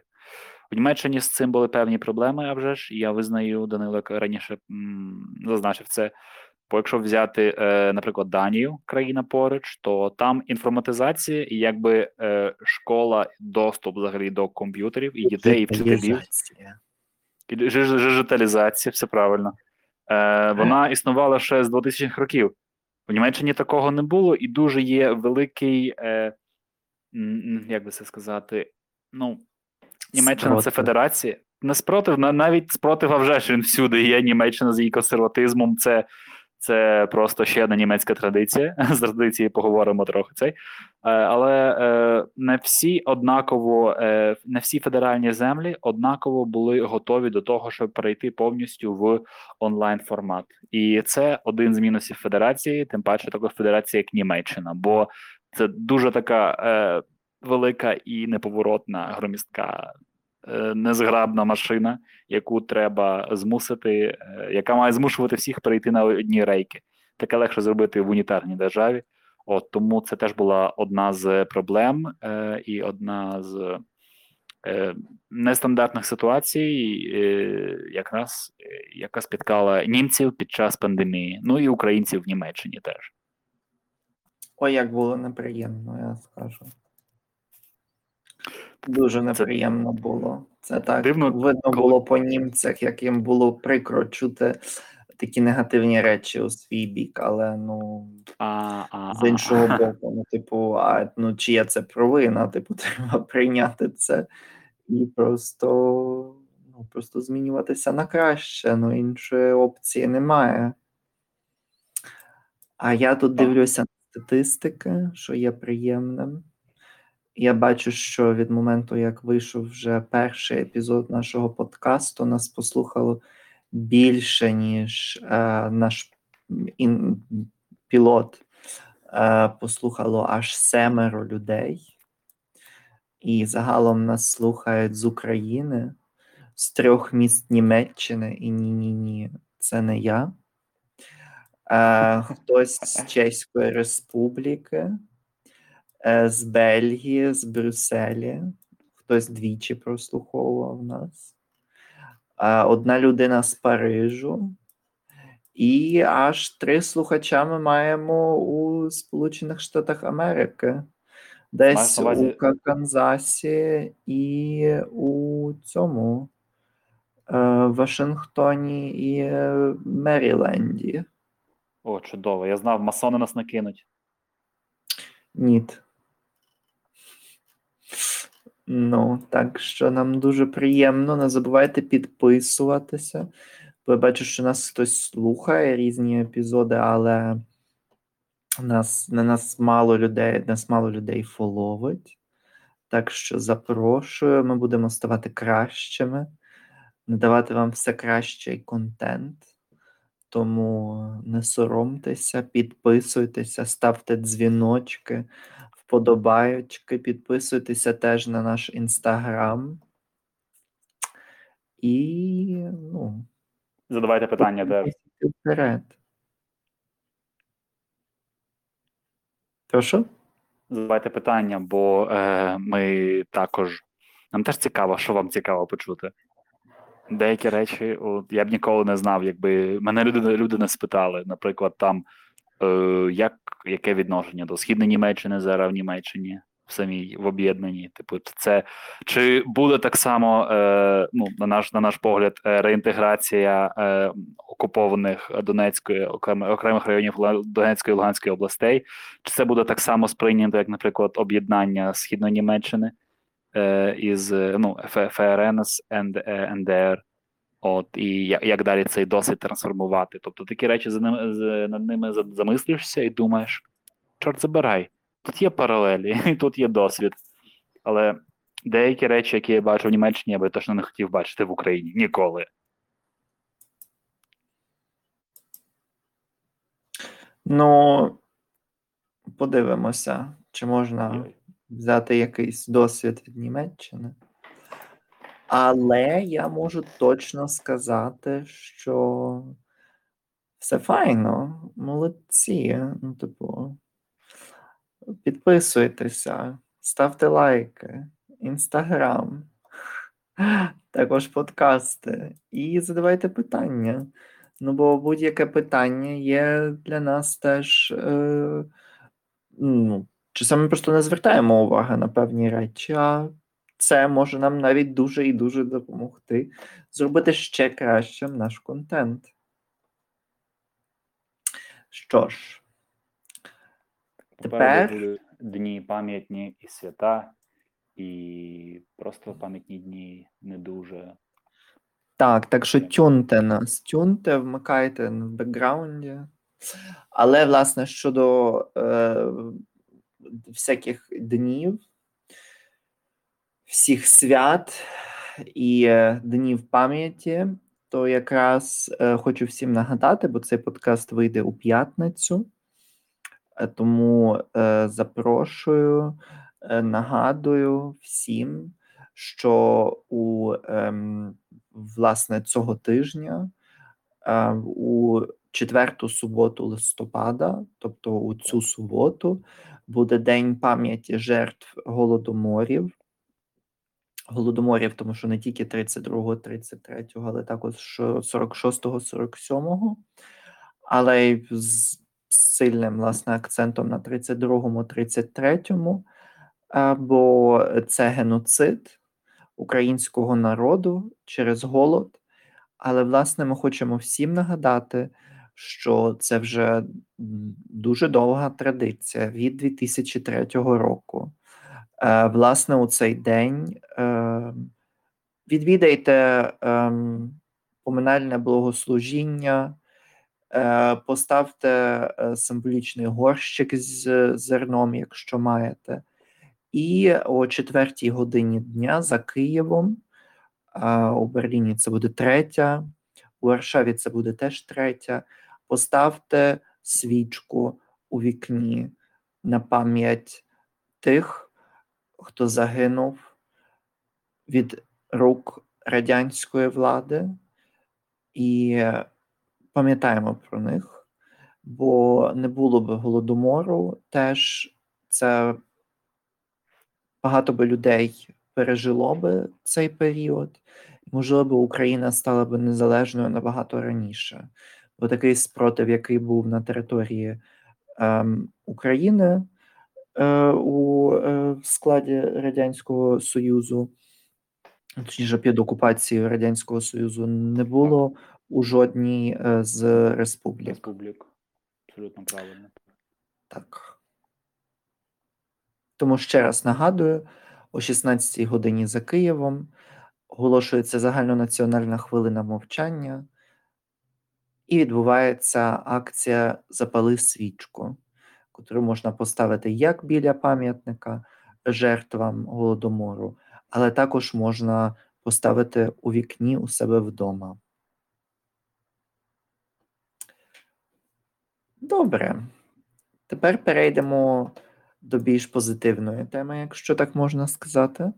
В Німеччині з цим були певні проблеми, а вже ж я визнаю, Данилик раніше м, зазначив це. Бо якщо взяти, е, наприклад, Данію, країна поруч, то там інформатизація і якби е, школа, доступ взагалі до комп'ютерів і дітей, і вчителів. І Жижиталізація, все правильно. Е, Вона існувала ще з 2000-х років. В Німеччині такого не було, і дуже є великий, е, як би це сказати, ну, Німеччина спротив. це федерація. Не спротив, навіть спротив, а вже ж він всюди є. Німеччина з її консерватизмом. Це це просто ще одна німецька традиція. З традиції поговоримо трохи цей. Е, але е, не всі однаково, е, не всі федеральні землі однаково були готові до того, щоб перейти повністю в онлайн формат. І це один з мінусів федерації, тим паче такої федерації, як Німеччина, бо це дуже така велика і неповоротна громістка незграбна машина, яку треба змусити, е, яка має змушувати всіх перейти на одні рейки. Таке легше зробити в унітарній державі. От тому це теж була одна з проблем е, і одна з е, нестандартних ситуацій, е, якраз яка спіткала німців під час пандемії, ну і українців в Німеччині теж. Ой, як було неприємно, я скажу. Дуже неприємно це... було. Це так Дивно, видно коли... було по німцях, як їм було прикро чути такі негативні речі у свій бік, але ну а, а, з іншого а, боку, ну, типу, а ну чия це провина? Типу, треба прийняти це і просто ну, просто змінюватися на краще. Ну, іншої опції немає. А я тут дивлюся на статистики, що є приємним. Я бачу, що від моменту, як вийшов вже перший епізод нашого подкасту, нас послухало більше, ніж е, наш ін, пілот е, послухало аж семеро людей. І загалом нас слухають з України, з трьох міст Німеччини і ні-ні ні, це не я. Е, Хтось з Чеської Республіки, з Бельгії, з Брюсселі. Хтось двічі прослуховував нас одна людина з Парижу, і аж три слухача ми маємо у Сполучених Штатах Америки, десь у Канзасі і у цьому е, Вашингтоні і Меріленді. О, чудово. Я знав, масони нас накинуть. Ніт. Ну, так що нам дуже приємно. Не забувайте підписуватися. Бо я бачу, що нас хтось слухає різні епізоди, але нас, на нас мало людей, нас мало людей фоловить. Так що запрошую, ми будемо ставати кращими, надавати вам все кращий контент. Тому не соромтеся, підписуйтеся, ставте дзвіночки вподобаючки, підписуйтеся теж на наш інстаграм. І, ну, задавайте питання теж. Вперед. Прошу? Задавайте питання, бо е, ми також. Нам теж цікаво, що вам цікаво почути. Деякі речі, от, я б ніколи не знав, якби мене люди люди не спитали. Наприклад, там як яке відношення до східної Німеччини зараз в Німеччині в самій в об'єднанні? Типу, це чи буде так само е, ну на наш на наш погляд е, реінтеграція е, окупованих Донецької окремих районів Донецької і Луганської областей? Чи це буде так само сприйнято, як, наприклад, об'єднання східної Німеччини е, із ну ФРН з НДР? От і як далі цей досвід трансформувати. Тобто такі речі за ними над ними замислюєшся і думаєш, чорт забирай, тут є паралелі, тут є досвід. Але деякі речі, які я бачу в Німеччині, я би точно не хотів бачити в Україні ніколи. Ну, подивимося, чи можна взяти якийсь досвід від Німеччини. Але я можу точно сказати, що все файно, молодці. Ну, типу, підписуйтеся, ставте лайки, інстаграм, також подкасти і задавайте питання. Ну, бо будь-яке питання є для нас теж. Е, ну, Часами просто не звертаємо уваги на певні речі, а це може нам навіть дуже і дуже допомогти зробити ще кращим наш контент. Що ж, тепер дні пам'ятні і свята, і просто пам'ятні дні не дуже. Так, так що тюнте нас, тюнте, вмикайте в бекграунді. Але, власне, щодо е, всяких днів, всіх свят і е, днів пам'яті, то якраз е, хочу всім нагадати, бо цей подкаст вийде у п'ятницю, е, тому запрошую, нагадую всім, що у ем, власне цього тижня у четверту суботу листопада, тобто у цю суботу, буде День пам'яті жертв голодоморів. Голодоморів, тому що не тільки 32-го, 33-го, але також 46-го, 47-го, але й з сильним власне акцентом на 32-му, 33-му, бо це геноцид українського народу через голод. Але, власне, ми хочемо всім нагадати, що це вже дуже довга традиція від 2003 року. Е, власне, у цей день е, відвідайте ем, поминальне благослужіння, е, поставте символічний горщик з зерном, якщо маєте. І о четвертій годині дня за Києвом. У Берліні це буде третя, у Варшаві це буде теж третя. Поставте свічку у вікні на пам'ять тих, хто загинув від рук радянської влади, і пам'ятаємо про них, бо не було б голодомору, теж. Це багато би людей пережило би цей період, можливо, Україна стала би незалежною набагато раніше. Бо такий спротив, який був на території ем, України у е, складі Радянського Союзу, точніше під окупацією Радянського Союзу, не було у жодній е, з республік. Республік. Абсолютно правильно. Так. Тому ще раз нагадую: о 16-й годині за Києвом оголошується загальнонаціональна хвилина мовчання, і відбувається акція Запали свічку, яку можна поставити як біля пам'ятника жертвам голодомору, але також можна поставити у вікні у себе вдома. Добре. Тепер перейдемо до більш позитивної теми, якщо так можна сказати.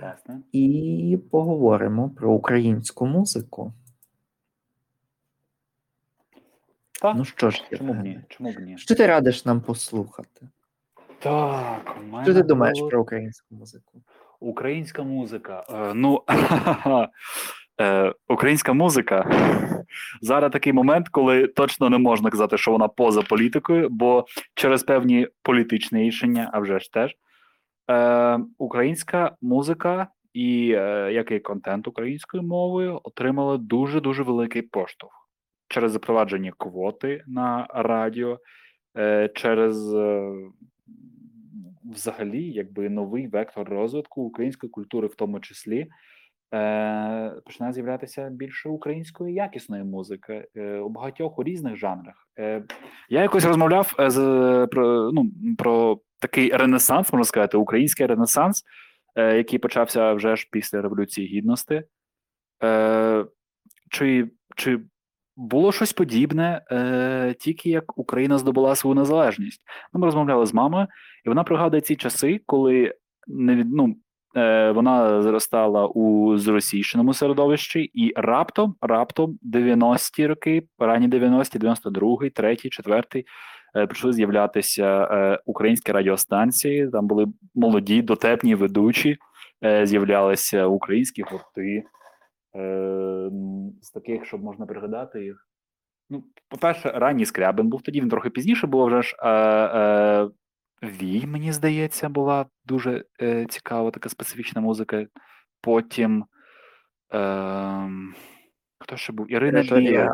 Власне. І поговоримо про українську музику. Так. Ну що ж, чому б ні? Чому б ні? Що ти радиш нам послухати? Так, у мене що ти думаєш було... про українську музику? Українська музика. Е, ну е, українська музика зараз такий момент, коли точно не можна казати, що вона поза політикою, бо через певні політичні рішення, а вже ж теж, е, українська музика і е, як і контент українською мовою отримали дуже дуже великий поштовх через запровадження квоти на радіо, е, через е, взагалі якби новий вектор розвитку української культури, в тому числі. Е, починає з'являтися більше української якісної музики у багатьох у різних жанрах. Я якось розмовляв з про ну про такий ренесанс, можна сказати, український ренесанс, який почався вже ж після Революції Гідності. Чи чи було щось подібне, тільки як Україна здобула свою незалежність? Ми розмовляли з мамою, і вона пригадує ці часи, коли не ну, Е, вона зростала у зросійщеному середовищі, і раптом, раптом, 90-ті роки, ранні 90-ті, 92-й, 3-й, 4-й, почали з'являтися е, українські радіостанції. Там були молоді, дотепні ведучі, е, з'являлися українські гурти. З таких, щоб можна пригадати їх. Ну, по-перше, ранній Скрябин був тоді, він трохи пізніше було вже ж Вій, мені здається, була дуже е, цікава така специфічна музика. Потім. Е, Хто ще був? Ірина Білик.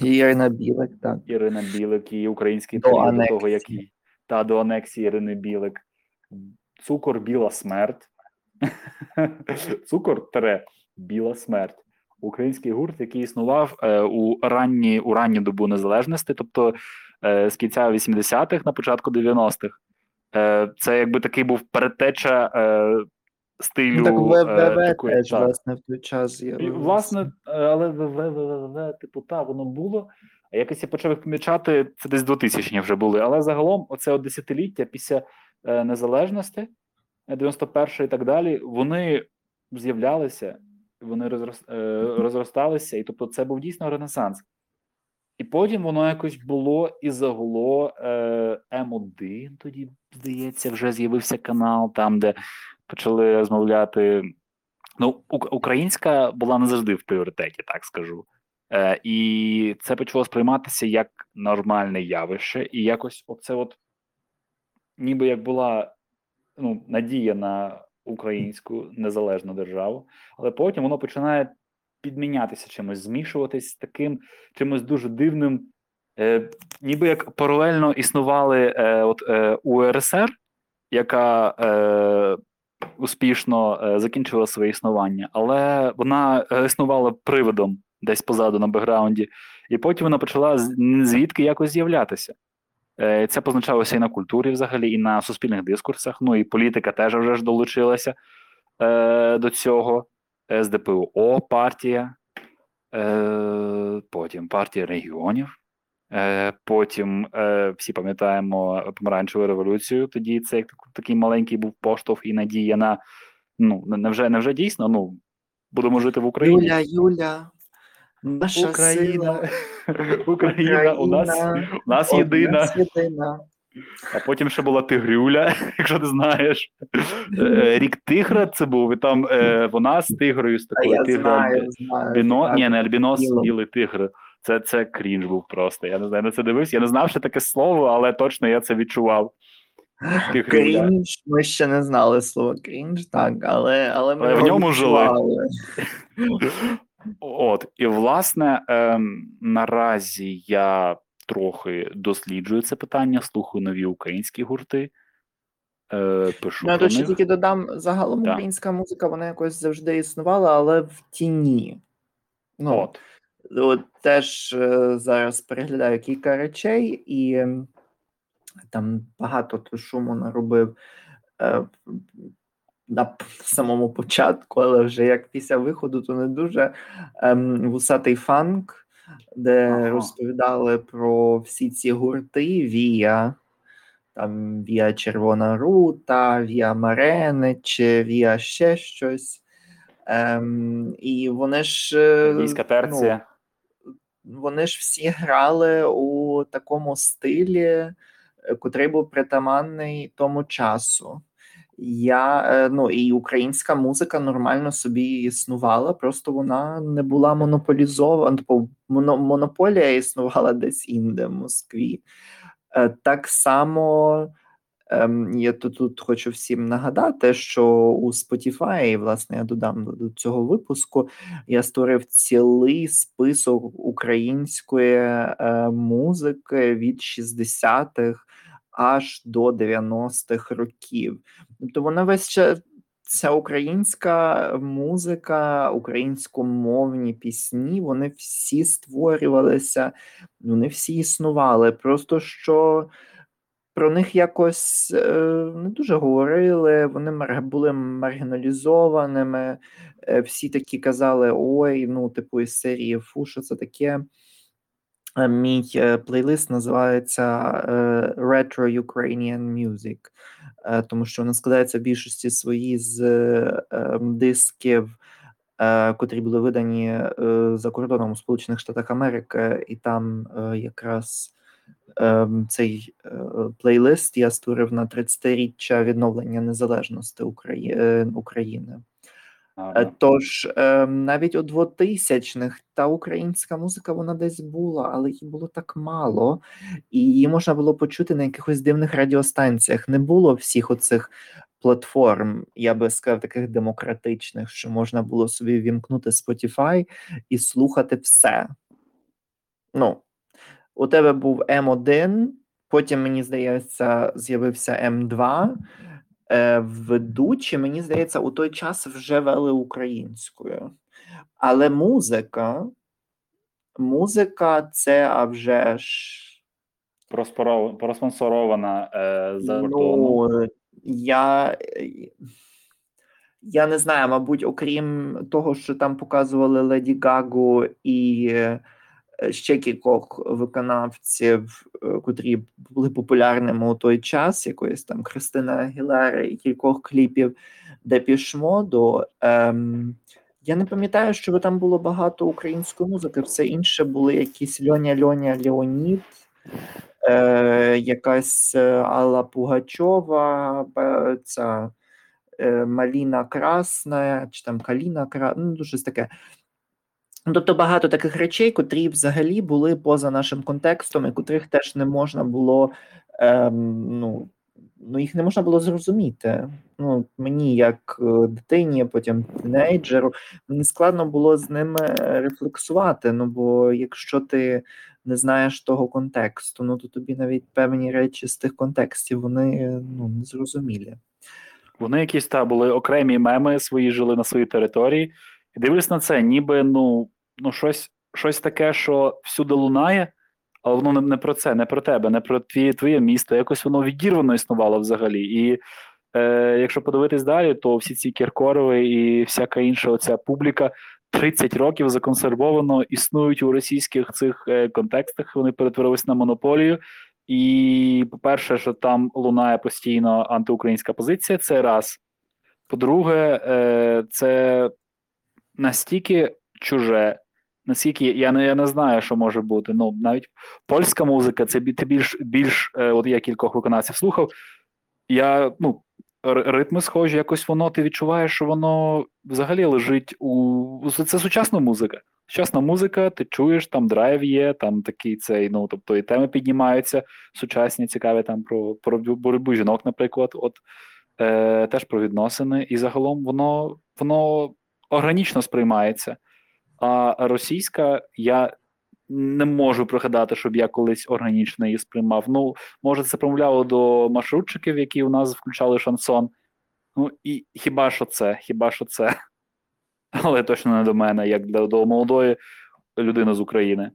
Ірина Білик, так. Ірина Білик і український період до того, як і та до анексії Ірини Білик. Цукор Біла смерть. Цукор тре Біла смерть. Український гурт, який існував е, у ранні у ранню добу незалежності, тобто Е, з кінця 80-х на початку 90-х. Е, це якби такий був передтеча е, стилю. Ну, так ВВВ теж, власне, в той час І, Власне, але ВВВ, типу, та, воно було. А якось я почав їх помічати, це десь 2000 вже були. Але загалом, оце от десятиліття після незалежності, 91 і так далі, вони з'являлися, вони розросталися, і тобто це був дійсно ренесанс. І потім воно якось було і загуло е, М1, тоді, здається, вже з'явився канал, там, де почали розмовляти. Ну, українська була не завжди в пріоритеті, так скажу. Е, І це почало сприйматися як нормальне явище, і якось оце, от, ніби як була ну, надія на українську незалежну державу, але потім воно починає підмінятися чимось, змішуватись з таким чимось дуже дивним, е, ніби як паралельно існували е, от, е, УРСР, яка е, успішно е, закінчила своє існування, але вона е, існувала приводом десь позаду на бекграунді, і потім вона почала звідки якось з'являтися. Е, це позначалося і на культурі, взагалі, і на суспільних дискурсах. Ну і політика теж вже ж долучилася е, до цього. СДПУО партія, е, потім партія регіонів. Е, потім е, всі пам'ятаємо помаранчеву революцію. Тоді це як такий маленький був поштовх і надія на ну невже невже дійсно? Ну будемо жити в Україні. Юля, Юля, наша Україна, Україна, Україна у нас у нас єдина. єдина. А потім ще була Тигрюля, якщо ти знаєш. Е, рік Тигра це був, і там е, вона з тигрою, з такою. Біно... Ні, не альбінос, білий тигр. Це це крінж був просто. Я не знаю, на це дивився. Я не знав, що таке слово, але точно я це відчував. Крінж, ми ще не знали слово крінж, так, але але ми але в ньому жили. От, і власне, ем, наразі я трохи досліджую це питання, слухаю нові українські гурти. Е, пишу я ще тільки додам загалом да. українська музика, вона якось завжди існувала, але в тіні. Ну, От. от Теж е, зараз переглядаю кілька речей, і там багато шуму наробив е, на самому початку, але вже як після виходу, то не дуже е, вусатий фанк де ага. розповідали про всі ці гурти Вія, там Вія Червона Рута, Вія Маренич, Вія ще щось. Ем, І вони ж е, Війська терція. Ну, вони ж всі грали у такому стилі, е, котрий був притаманний тому часу. Я е, ну і українська музика нормально собі існувала, просто вона не була монополізована. Тобто монополія існувала десь інде в Москві. Е, так само ем, я тут, тут хочу всім нагадати, що у Spotify, власне, я додам до цього випуску, я створив цілий список української е, музики від 60-х аж до 90-х років. Тобто вона весь час. Ця українська музика, українськомовні пісні, вони всі створювалися, вони всі існували. Просто що про них якось е, не дуже говорили, вони були маргіналізованими. Е, всі такі казали: ой, ну, типу, із серії Фу, що це таке. Е, мій е, плейлист називається е, Retro Ukrainian Music, тому що вона складається в більшості свої з ем, дисків, котрі були видані за кордоном у Сполучених Штатах Америки, і там якраз ем, цей плейлист я створив на 30-річчя відновлення незалежності України. Ага. Тож ем, навіть у 2000-х та українська музика вона десь була, але її було так мало, і її можна було почути на якихось дивних радіостанціях. Не було всіх оцих платформ, я би сказав, таких демократичних, що можна було собі вімкнути Spotify і слухати все. Ну, у тебе був М1, потім, мені здається, з'явився М2 е, ведучі, мені здається, у той час вже вели українською. Але музика, музика це а вже ж. Проспонсорована е, за Ну, я я не знаю, мабуть, окрім того, що там показували Леді Гагу і Е, ще кількох виконавців, е, котрі були популярними у той час, якоїсь там Христина Агілера і кількох кліпів Депішмоду. Ем, Я не пам'ятаю, що там було багато української музики, все інше були якісь Льоня Льоня Леонід, е, якась е, Алла Пугачова, ця е, Маліна Красна, чи там Каліна Красна, ну щось таке. Тобто багато таких речей, котрі взагалі були поза нашим контекстом, і котрих теж не можна було ем, ну, ну їх не можна було зрозуміти. Ну, Мені, як е, дитині, потім тінейджеру, мені складно було з ними рефлексувати. Ну бо якщо ти не знаєш того контексту, ну то тобі навіть певні речі з тих контекстів вони ну, незрозумілі. Вони якісь та були окремі меми свої жили на своїй території. І дивлюсь на це, ніби ну, ну щось щось таке, що всюди лунає, але воно не про це, не про тебе, не про тві, твоє місто. Якось воно відірвано існувало взагалі. І е, якщо подивитись далі, то всі ці Кіркорови і всяка інша оця публіка 30 років законсервовано існують у російських цих е, контекстах. Вони перетворились на монополію. І, по-перше, що там лунає постійно антиукраїнська позиція, це раз. По-друге, е, це настільки чуже, наскільки я не я не знаю, що може бути. Ну навіть польська музика, це більш більш, е, от я кількох виконавців слухав. Я ну ритми схожі, якось воно ти відчуваєш, що воно взагалі лежить у це сучасна музика. Сучасна музика, ти чуєш, там драйв є, там такий цей, ну тобто і теми піднімаються сучасні, цікаві там про про боротьбу жінок, наприклад, от е, теж про відносини. І загалом воно воно органічно сприймається. А російська я не можу пригадати, щоб я колись органічно її сприймав. Ну, може, це промовляло до маршрутчиків, які у нас включали шансон. Ну, і хіба що це, хіба що це? Але точно не до мене, як для до молодої людини з України.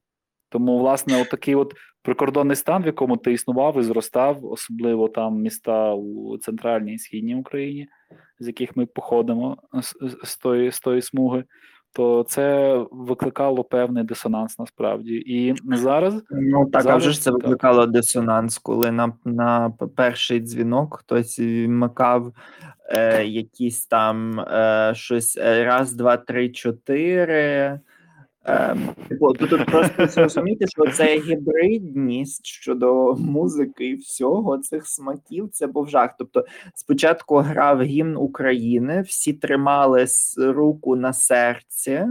Тому, власне, от такий от прикордонний стан, в якому ти існував і зростав, особливо там міста у центральній і східній Україні, з яких ми походимо з, з, тої, з тої смуги то це викликало певний дисонанс насправді. І зараз ну так зараз, а вже ж це викликало так. дисонанс, коли на на перший дзвінок хтось вмикав е, якісь там е, щось е, раз, два, три, чотири. Ем, тут просто зрозуміти, що це гібридність щодо музики і всього цих смаків це був жах. Тобто, спочатку грав гімн України, всі тримали руку на серці,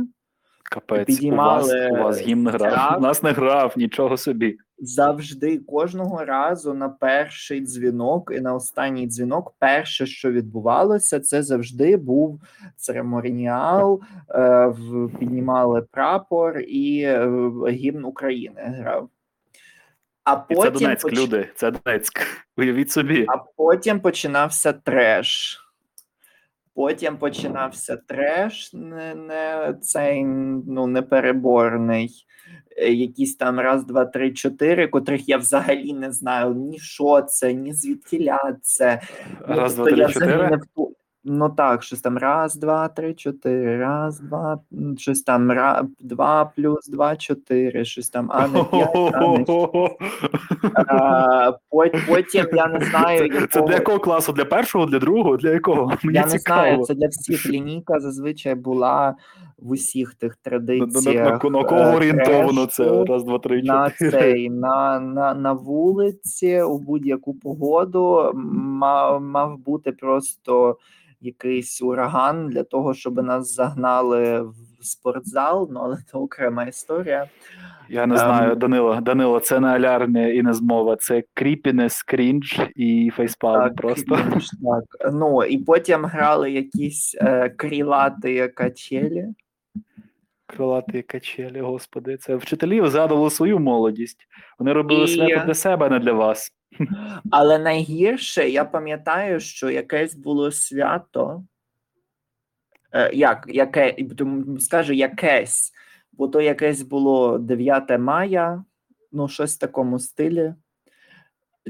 Капець, підіймали у вас, у вас гімн грав. У нас не грав нічого собі завжди кожного разу на перший дзвінок і на останній дзвінок, перше, що відбувалося, це завжди був церемоніал, е, піднімали прапор і е, гімн України грав. А потім і це Донецьк, поч... люди, це Донецьк. Уявіть собі. А потім починався треш. Потім починався треш, не не цей ну непереборний. Е, якісь там раз, два, три, чотири, котрих я взагалі не знаю ні що це, ні звідкіля це. Раз, ну, два, три, чотири. Ну так, щось там раз, два, три, чотири, раз, два, щось там ра, два плюс два, чотири, щось там, а не п'ять, а Потім я не знаю, якого... Це для якого класу? Для першого, для другого, для якого? Мені Я не цікаво. знаю, це для всіх лінійка зазвичай була в усіх тих традиціях. На, на, на кого е, орієнтовано це? Раз, два, три, на цей, на, на, на вулиці у будь-яку погоду мав, мав бути просто якийсь ураган для того, щоб нас загнали в спортзал, ну але це окрема історія. Я не знаю, um, Данило, Данило, це не алярмія і не змова, це кріпінес, крінж і фейспалм просто. Крінж, так. Ну і потім грали якісь е, крілати качелі. Крилаті качелі, господи, це вчителі згадували свою молодість. Вони робили і... свято для себе, а не для вас. Але найгірше, я пам'ятаю, що якесь було свято. Е, як, яке, скажу якесь, бо то якесь було 9 мая, ну, щось в такому стилі.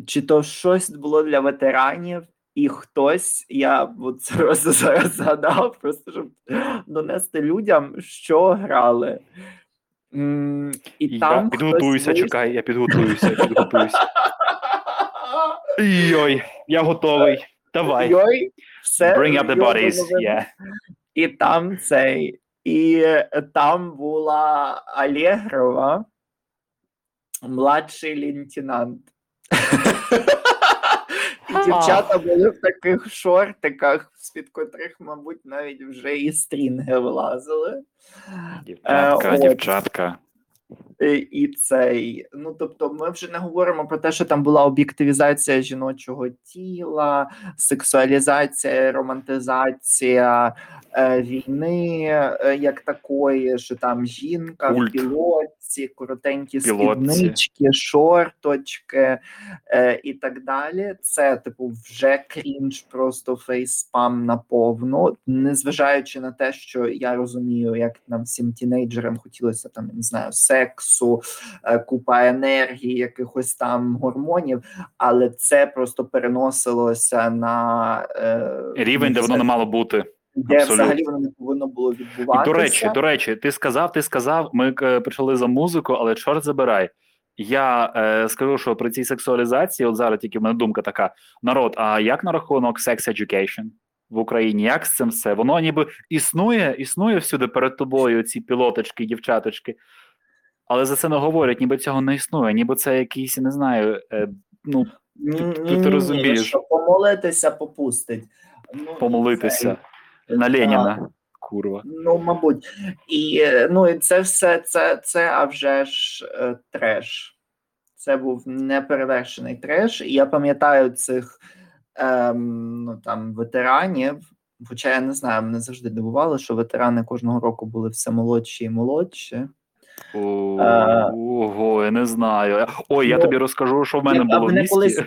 Чи то щось було для ветеранів, і хтось, я от просто зараз згадав, просто щоб донести людям, що грали. І я там підготуюся, хтось... чекай, я підготуюся, підготуюся. Йой, я готовий. Давай. Йой, все. Bring up the bodies. Yeah. І там цей І там була Алєгрова, младший лейтенант. І дівчата були в таких шортиках, з-під котрих, мабуть, навіть вже і стрінги вилазили. Дівчатка, Е, дівчатка. І, і цей. Ну тобто, ми вже не говоримо про те, що там була об'єктивізація жіночого тіла, сексуалізація, романтизація е, війни е, як такої, що там жінка Культ. в пілотці, коротенькі Пілотці. спіднички, шорточки е, і так далі. Це, типу, вже крінж, просто фейспам наповну, незважаючи на те, що я розумію, як нам всім тінейджерам хотілося там, не знаю, сексу, е, купа енергії, якихось там гормонів, але це просто переносилося на е, Рівень, де воно не мало бути. де абсолютно. взагалі воно не повинно було І, відбуватися. до речі, до речі, ти сказав, ти сказав, ми е, почали за музику, але чорт забирай. Я е, скажу, що при цій сексуалізації, от зараз тільки в мене думка така: народ, а як на рахунок sex education в Україні? Як з цим все? Воно ніби існує, існує всюди перед тобою, ці пілоточки, дівчаточки, але за це не говорять, ніби цього не існує, ніби це якийсь, не знаю, е, ну, ти- ти розумієш. що помолитися попустить. Ну, помолитися це- на Леніна. Курва. Ну, мабуть, і ну і це все це, це а вже ж е, треш. Це був неперевершений треш. І я пам'ятаю цих ем, ну, там, ветеранів. Хоча я не знаю, мене завжди дивувало, що ветерани кожного року були все молодші і молодші. Е, Ого, я не знаю. Ой, я ну, тобі розкажу, що в мене було в місті. колись-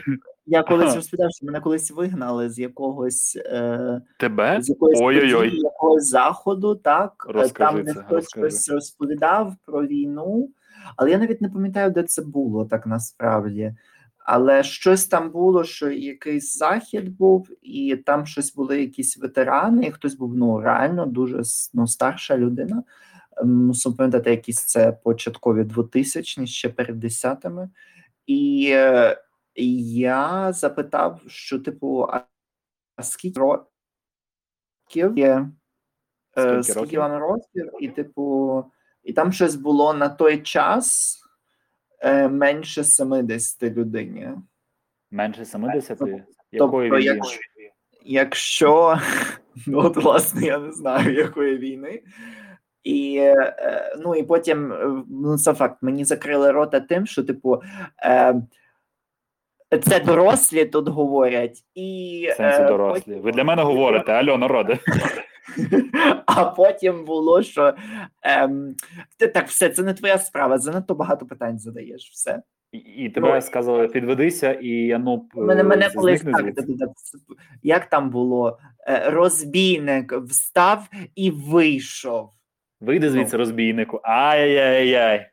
Я колись розповідав, що мене колись вигнали з якогось е, Тебе? з якоїсь події, якогось заходу, так Е, там це, хтось щось розповідав про війну, але я навіть не пам'ятаю, де це було так насправді. Але щось там було, що якийсь захід був, і там щось були якісь ветерани, і хтось був ну реально дуже ну, старша людина. Мусимо пам'ятати, якісь це початкові 2000-ні, ще перед десятими. І е, я запитав, що типу, а, скільки років є? Е, Скільки Скільки, вам років? І, типу, і там щось було на той час е, менше 70 людині. Менше 70? Тобто, Якої війни? якщо, якщо ну от власне я не знаю якої війни. І е, ну і потім е, ну це факт, мені закрили рота тим, що типу. Е, це дорослі тут говорять, і В сенсі е, дорослі. Ви для мене говорите, альо, народи. А потім було, що ем, ти так, все, це не твоя справа, занадто багато питань задаєш. Все. І, і тебе Ну, сказали, підведися, і ну, Мене, мене колись так, так, так, як там було? Розбійник встав і вийшов. Вийди Ну. звідси, розбійнику. Ай-яй-яй.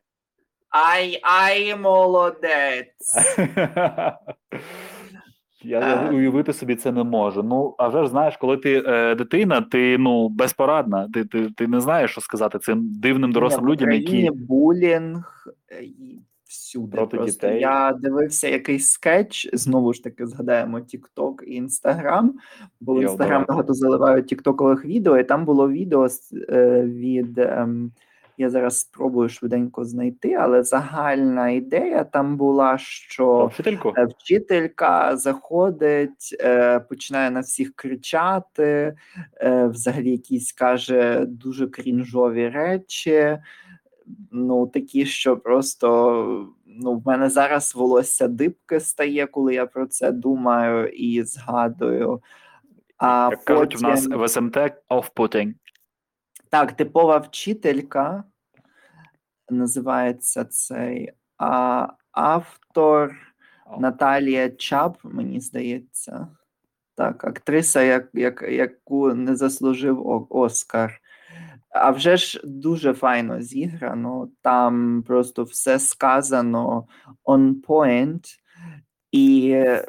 Ай, ай, молодець. Я уявити собі це не можу. Ну, а вже ж знаєш, коли ти е, дитина, ти ну безпорадна. Ти, ти, ти не знаєш, що сказати цим дивним дорослим людям, які булінг е, всюди. Проти просто дітей. я дивився якийсь скетч. Знову ж таки згадаємо TikTok і Instagram, бо в Instagram багато заливають тіктокових відео, і там було відео е, від. ем, я зараз спробую швиденько знайти, але загальна ідея там була, що вчительку. Е, Вчителька заходить, е, починає на всіх кричати, взагалі якісь каже дуже крінжові речі. Ну, такі, що просто ну, в мене зараз волосся дибки стає, коли я про це думаю і згадую. А Як кажуть, в нас в СМТ off-putting. так, типова вчителька називається цей а, автор. Наталія Чап, мені здається. Так, актриса, як, як, яку не заслужив Оскар. А вже ж дуже файно зіграно. Там просто все сказано on point. І е,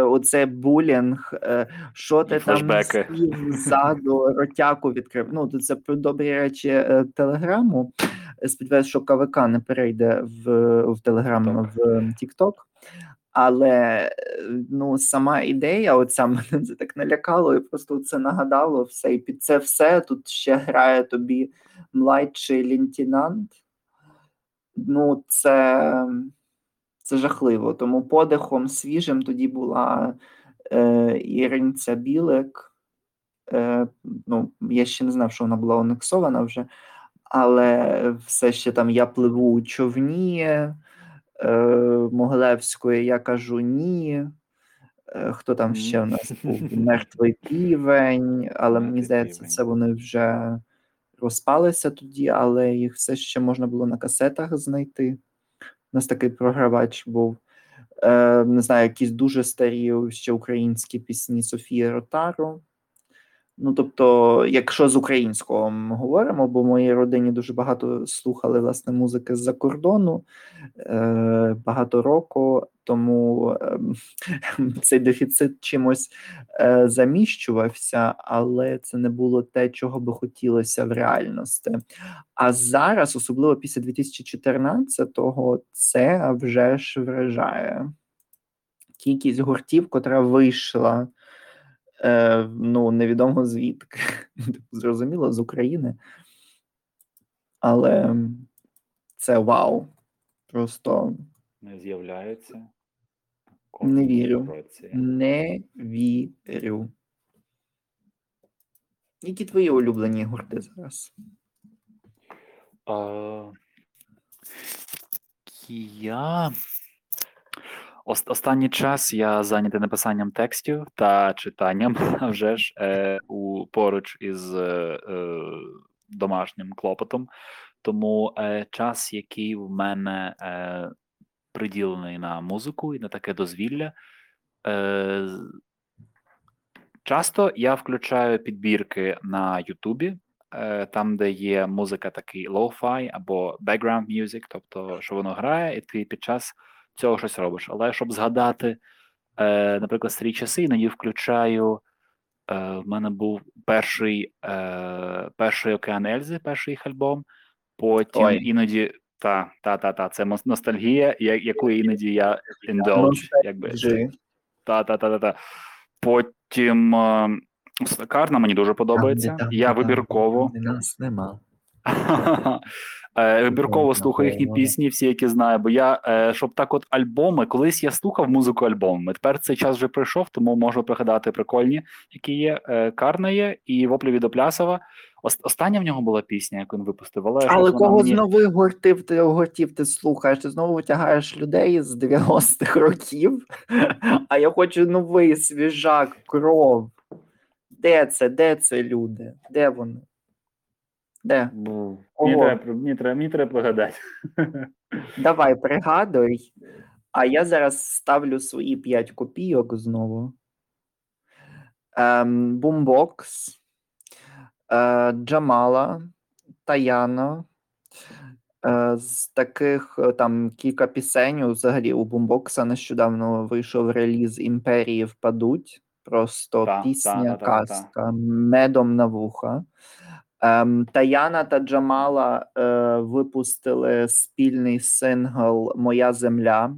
оце булінг, е, що ти І там флешбеки. ззаду ротяку відкрив. Ну, це про добрі речі е, Телеграму. Сподіваюся, що КВК не перейде в, в Телеграм в Тікток. Але ну, сама ідея, оця мене це так налякало, і просто це нагадало все. І під це все тут ще грає тобі младший лейтенант. Ну, це це жахливо. Тому подихом свіжим тоді була е, Іринця Білик. Е, ну, Я ще не знав, що вона була анексована вже, але все ще там я пливу у човні е, Могилевської, я кажу ні. Е, хто там ще у нас був? Мертвий півень, але мені здається, це вони вже розпалися тоді, але їх все ще можна було на касетах знайти. У нас такий програвач був. Е, Не знаю, якісь дуже старі ще українські пісні Софії Ротару. Ну, тобто, якщо з українського ми говоримо, бо в моїй родині дуже багато слухали власне музики з-за кордону е, багато року, тому е, цей дефіцит чимось е, заміщувався, але це не було те, чого би хотілося в реальності. А зараз, особливо після 2014-го, це вже ж вражає кількість гуртів, котра вийшла. Е, ну, невідомо звідки. Зрозуміло, з України. Але це вау. Просто не з'являється. Не вірю. Не вірю. Які твої улюблені гурти зараз? А, Я Останній час я зайнятий написанням текстів та читанням а вже ж е, у поруч із е, е, домашнім клопотом. Тому е, час, який в мене е, приділений на музику і на таке дозвілля, е, часто я включаю підбірки на Ютубі. Е, там, де є музика, такий lo-fi або background music, тобто що воно грає, і ти під час цього щось робиш. Але щоб згадати, е, наприклад, старі часи, іноді включаю. Е, В мене був перший е, перший океан Ельзи, перший їх альбом. Потім Ой. іноді та, та, та, та, це ностальгія, яку іноді я indulge, якби. Та, та, та, та, та. Потім е, Карна мені дуже подобається. Я вибірково. Нас нема. Е, вибірково слухаю їхні пісні, всі, які знаю. Бо я е, щоб так, от альбоми, колись я слухав музику альбомами. Тепер цей час вже прийшов, тому можу пригадати прикольні, які є. Е, Карна є і воплі від Оплясова. Остання в нього була пісня, яку він випустив. Але але кого мені... з нових гуртів ти гуртів ти слухаєш? Ти знову витягаєш людей з 90-х років, а я хочу новий свіжак, кров. Де це? Де це люди? Де вони? Де? Мені треба, мені, треба, мені треба пригадати. Давай, пригадуй. А я зараз ставлю свої 5 копійок знову. Ем, Бумбокс, е, Джамала, Таяна. Е, з таких е, там кілька пісень. Взагалі у Бумбокса нещодавно вийшов реліз Імперії впадуть. Просто та, пісня, та, казка, та, медом на вуха. Ем, Таяна та Джамала е, випустили спільний сингл Моя земля.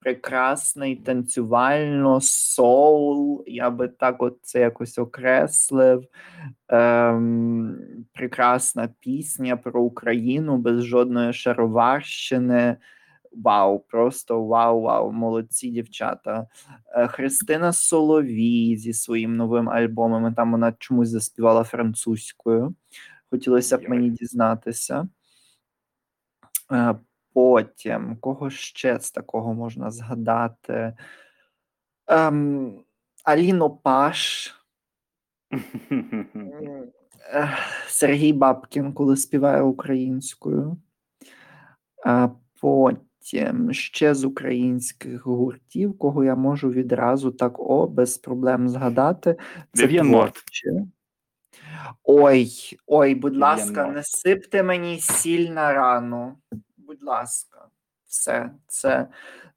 Прекрасний танцювально соул, я би так от це якось окреслив. Ем, Прекрасна пісня про Україну без жодної шароварщини. Вау, просто вау, вау, молодці дівчата. Е, Христина Соловій зі своїм новим альбомом. Там вона чомусь заспівала французькою. Хотілося б мені дізнатися. Е, потім, кого ще з такого можна згадати? Ем, Аліно Паш. Сергій Бабкін, коли співає українською. Потім ще з українських гуртів, кого я можу відразу так о, без проблем згадати. Це Морт. Ой, ой, будь ласка, не сипте мені сіль на рану. Будь ласка, все. Це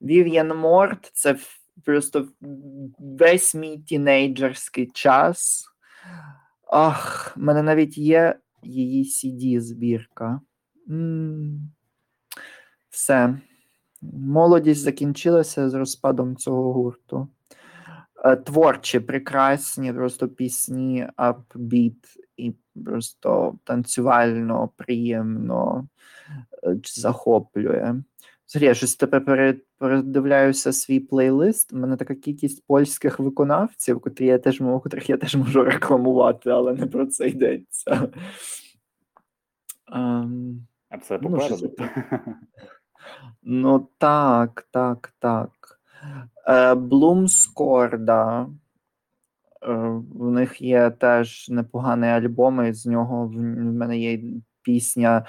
Вів'ян Морт, це просто весь мій тінейджерський час. Ах, в мене навіть є її cd збірка. Все. Молодість закінчилася з розпадом цього гурту. Е, Творчі, прекрасні, просто пісні, апбіт і просто танцювально, приємно е, захоплює. Взагалі, я щось тепер пере- передивляюся свій плейлист. У мене така кількість польських виконавців, котрі я теж можу, котрих я теж можу рекламувати, але не про це йдеться. Ем, А це Ну, попереду. Ну так, так, так. Е, Блумскорда. Е, в них є теж непоганий альбом, і з нього в, мене є пісня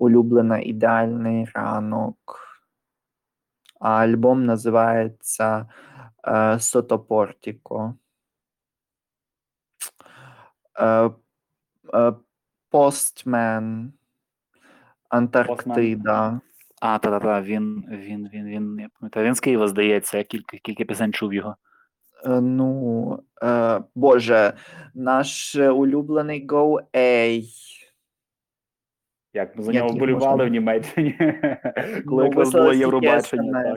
улюблена Ідеальний ранок. А альбом називається е, Сотопортіко. Постмен. Антарктида. А, та-та-та, він, він, він, він, я пам'ятаю, він з Києва, здається, я кілька, кілька пісень чув його. Е, Ну, е, Боже, наш е, улюблений Go A. Як ми за нього вболівали можна- в Німеччині, коли Ну, якраз було Євробачення.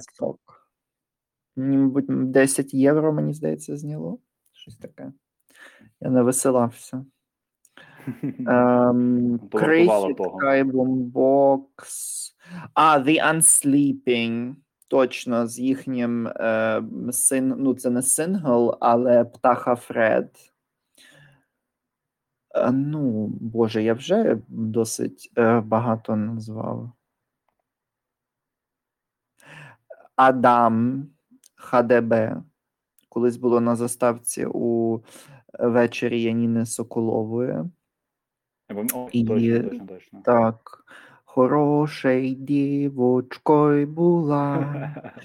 Мабуть, 10 євро, мені здається, зняло. Щось таке. Я не веселався. То вартувало Крихіт, А, The Unsleeping. Точно, з їхнім е, син, ну це не сингл, але Птаха Фред. Е, ну, Боже, я вже досить е, багато назвав. Адам ХДБ. Колись було на заставці у вечері Яніни Соколової. І- Точно, точно. Так. Хорошей дівочкою була,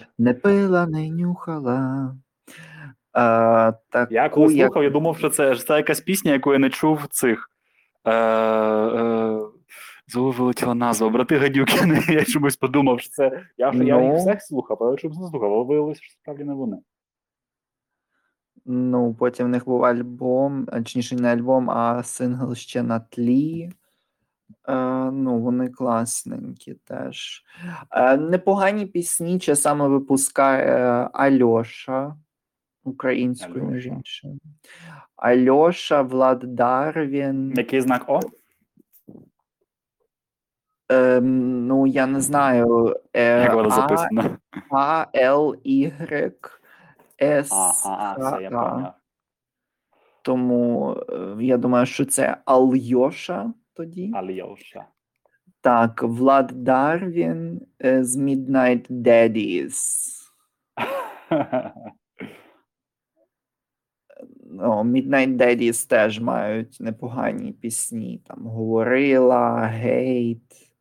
не пила, не нюхала. А, таку, Я коли як- слухав, я думав, що це, що це якась пісня, яку я не чув цих. Е, е, Знову вилетіла назва. Брати Гадюкіни. Я чомусь подумав, що це. Я, ж- я Ну. їх всіх слухав, але чомусь не слухав, але виявилося, що справді не вони. Ну, потім в них був альбом, точніше, не альбом, а сингл ще на тлі. Е, ну, вони класненькі теж. Е, непогані пісні часами випускає Альоша українською, між Альоша. іншим. Альоша, Влад Дарвін. Який знак О? Ем, ну, я не знаю. Е, Як воно записано? А, Л, Y, С, А, а, я Х, Тому е, я думаю, що це Альоша тоді. Альоша. Так, Влад Дарвін е, з Midnight Daddies. О, Midnight Daddies теж мають непогані пісні. Там Говорила, Гейт,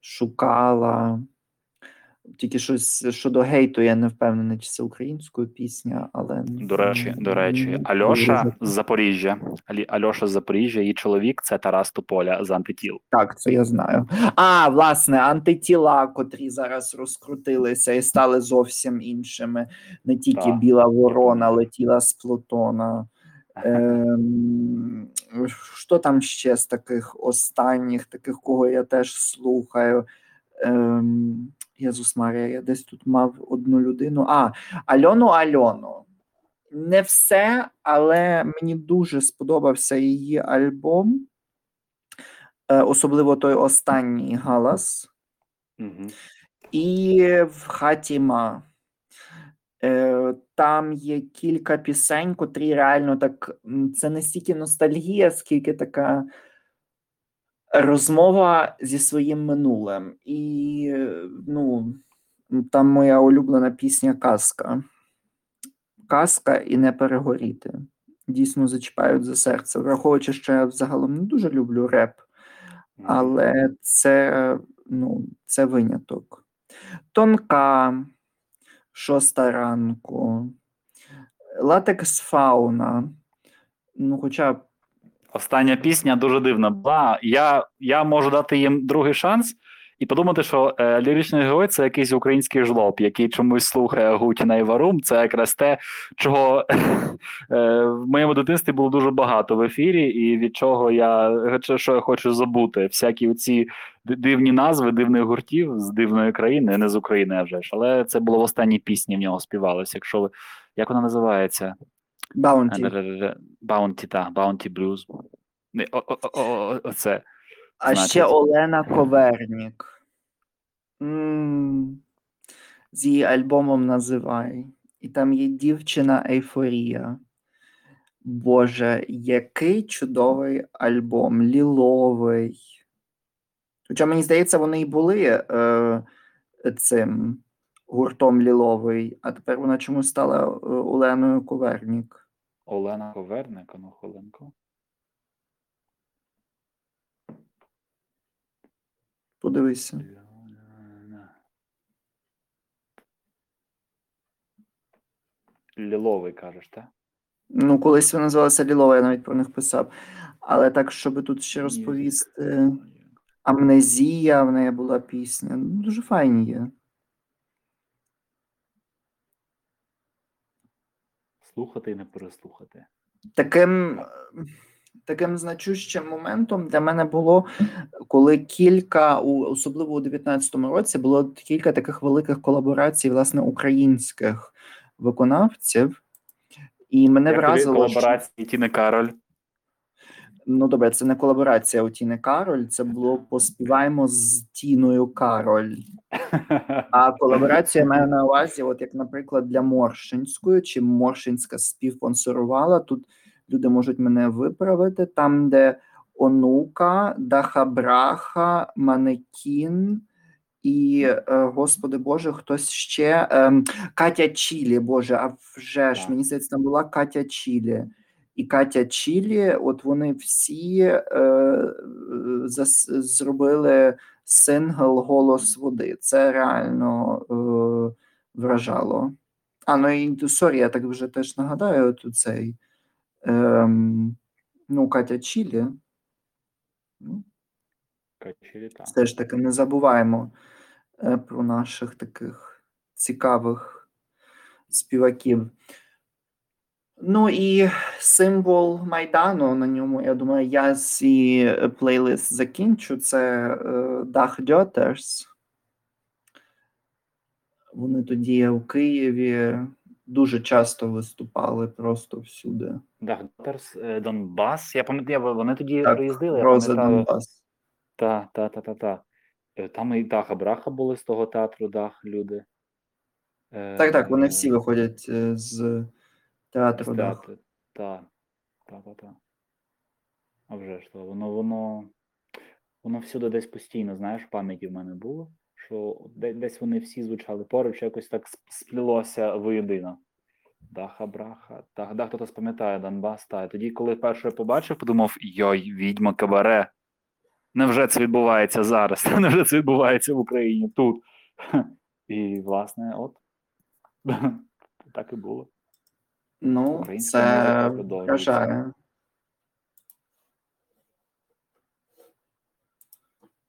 Шукала. Тільки щось щодо гейту, я не впевнений, чи це українською пісня, але До речі, до речі, Альоша з Запоріжжя. Альоша з Запоріжжя, її чоловік це Тарас Тополя з антитіл. Так, це я знаю. А, власне, антитіла, котрі зараз розкрутилися і стали зовсім іншими. Не тільки Так, біла ворона летіла з Плутона. Ем, що там ще з таких останніх, таких, кого я теж слухаю? Ем, Єзус Марія, я десь тут мав одну людину. А, Альону Альону. Не все, але мені дуже сподобався її альбом. Е, Особливо той останній галас. Мгм. І в Хатіма. Е, Там є кілька пісень, котрі реально так. Це не стільки ностальгія, скільки така розмова зі своїм минулим. І ну, там моя улюблена пісня Казка. Казка і не перегоріти. Дійсно зачіпають за серце. Враховуючи, що я взагалом не дуже люблю реп, але це, ну, це виняток. Тонка, шоста ранку, латекс фауна. Ну, хоча Остання пісня дуже дивна була. Я, я можу дати їм другий шанс. і подумати, що е, ліричний герой це якийсь український жлоб, який чомусь слухає Гутіна і Варум. Це якраз те, чого е, в моєму дитинстві було дуже багато в ефірі, і від чого я що я хочу забути. Всякі ці дивні назви дивних гуртів з дивної країни, не з України, а вже ж. Але це було в останній пісні в нього співалося. Якщо ви як вона називається? Баунті. Баунті, так, Баунті Блюз. Оце. А значить. ще Олена Ковернік. З її альбомом називай. І там є дівчина Ейфорія. Боже, який чудовий альбом, ліловий. Хоча, мені здається, вони і були е, цим гуртом ліловий, а тепер вона чомусь стала е, Оленою Ковернік. Олена Коверник, ну хвилинку. Подивися. Ліловий кажеш, так? Ну, колись вони називалися Лілова, я навіть про них писав. Але так, щоб тут ще розповісти. Амнезія в неї була пісня. Ну, Дуже файні є. Слухати і не переслухати. Таким таким значущим моментом для мене було, коли кілька, особливо у 19-му році, було кілька таких великих колаборацій, власне, українських виконавців. І мене Як вразило. Колаборації що... Тіни Кароль. Ну, добре, це не колаборація у Тіни Кароль, це було поспіваємо з Тіною Кароль. А колаборація має на увазі, от як, наприклад, для Моршинської, чи Моршинська співпонсорувала. Тут люди можуть мене виправити, там, де онука, Дахабраха, Манекін і, е, Господи Боже, хтось ще ем, Катя Чілі, Боже, а вже ж мені здається, там була Катя Чілі і Катя Чілі, от вони всі е, зас, зробили сингл Голос води. Це реально е, вражало. А, ну і sorry, я так вже теж нагадаю тут цей е, ну, Катя Чілі. Ну. Все ж таки не забуваємо е, про наших таких цікавих співаків. Ну і символ Майдану на ньому, я думаю, я свій плейлист закінчу. Це е, Dakh Daughters. Вони тоді у Києві дуже часто виступали просто всюди. Дах Дьотерс, е, Донбас. Я пам'ятаю, вони тоді так, приїздили. Роза Донбас. Так, так, так, так, так. Там і Даха Браха були з того театру, Дах, люди. Так, так, вони всі виходять е, з. Театр Так, так, так, так. А вже ж то, воно, воно, воно всюди десь постійно, знаєш, пам'яті в мене було, що десь вони всі звучали поруч, якось так сплілося воєдино. Даха, браха, так, да, хто-то спам'ятає Донбас, та. Тоді, коли перше побачив, подумав: йой, відьма кабаре. Невже це відбувається зараз? Невже це відбувається в Україні тут? І, власне, от так і було. Ну, це вражає.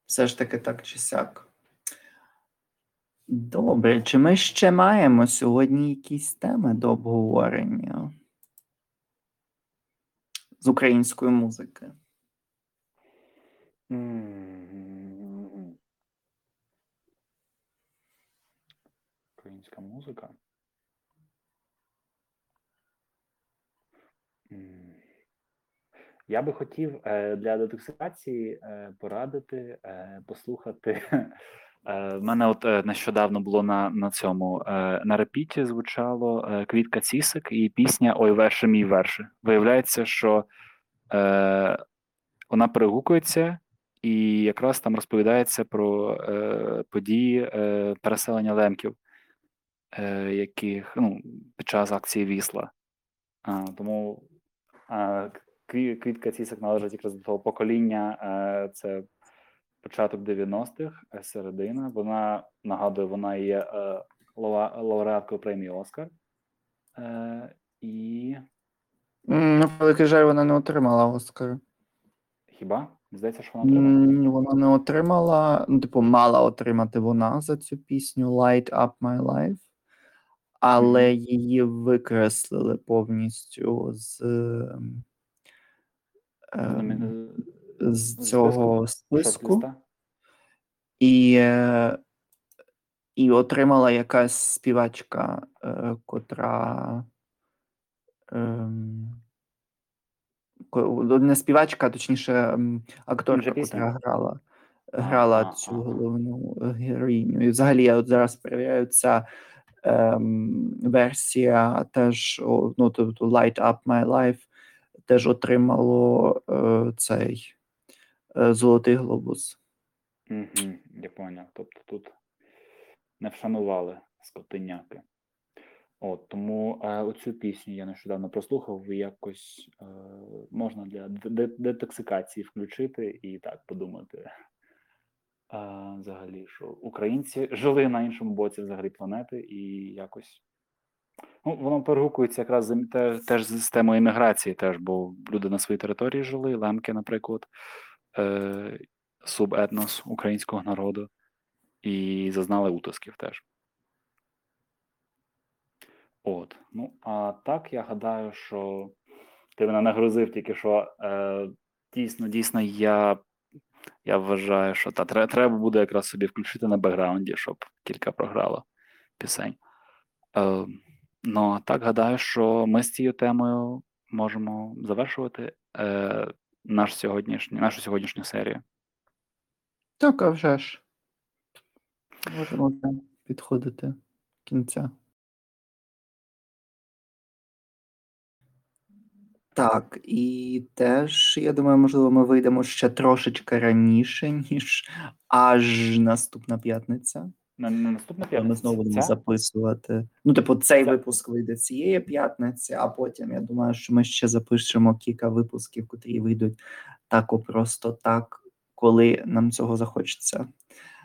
Все ж таки так чи сяк. Добре, чи ми ще маємо сьогодні якісь теми до обговорення з української музики? Українська музика? Я би хотів е, для детоксикації е, порадити е, послухати. В мене от нещодавно було на на цьому на репіті звучало Квітка Цісик і пісня Ой, верше мій верше. Виявляється, що е, вона перегукується, і якраз там розповідається про е, події е, переселення лемків, е, яких ну, під час акції Вісла. А, Тому Квітка Цісик належить якраз до того покоління, е, це початок 90-х, е, середина. Вона нагадує, вона є е, лауреаткою премії Оскар. І. Ну, великий жаль, вона не отримала Оскар. Хіба? Здається, що вона отримала. Вона не отримала, ну, типу, мала отримати вона за цю пісню Light Up My Life, але її викреслили повністю з, ем, з з цього списку. І, е, і отримала якась співачка, е, котра. Ем, не співачка, а точніше, ем, акторка, котра грала, грала а, цю головну героїню. І взагалі я от зараз перевіряю, ця ем, версія теж, ну, тобто Light Up My Life теж отримало е, цей е, Золотий глобус. Угу, я поняв. Тобто тут не вшанували скотиняки. От, тому е, оцю пісню я нещодавно прослухав, і якось е, можна для де- де- детоксикації включити і так подумати. Е, взагалі, що українці жили на іншому боці взагалі планети, і якось. Ну, воно перегукується якраз з те- теж з з темою імміграції, теж, бо люди на своїй території жили, лемки, наприклад, е, субетнос українського народу, і зазнали утисків теж. От. Ну, а так я гадаю, що ти мене нагрузив тільки що. Е, дійсно, дійсно, я, я вважаю, що та, треба буде якраз собі включити на бекграунді, щоб кілька програло пісень. Е, ну, а так гадаю, що ми з цією темою можемо завершувати е, наш сьогоднішній, нашу сьогоднішню серію. Так, а вже ж. Можемо підходити кінця. Так, і теж, я думаю, можливо, ми вийдемо ще трошечки раніше, ніж аж наступна п'ятниця. На, на наступна Ми знову будемо Ця? записувати. Ну, типу, цей Ця. випуск вийде цієї п'ятниці, а потім я думаю, що ми ще запишемо кілька випусків, котрі вийдуть так просто так, коли нам цього захочеться.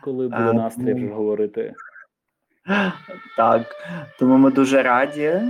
Коли буде настрій ну. говорити. Так, тому ми дуже раді.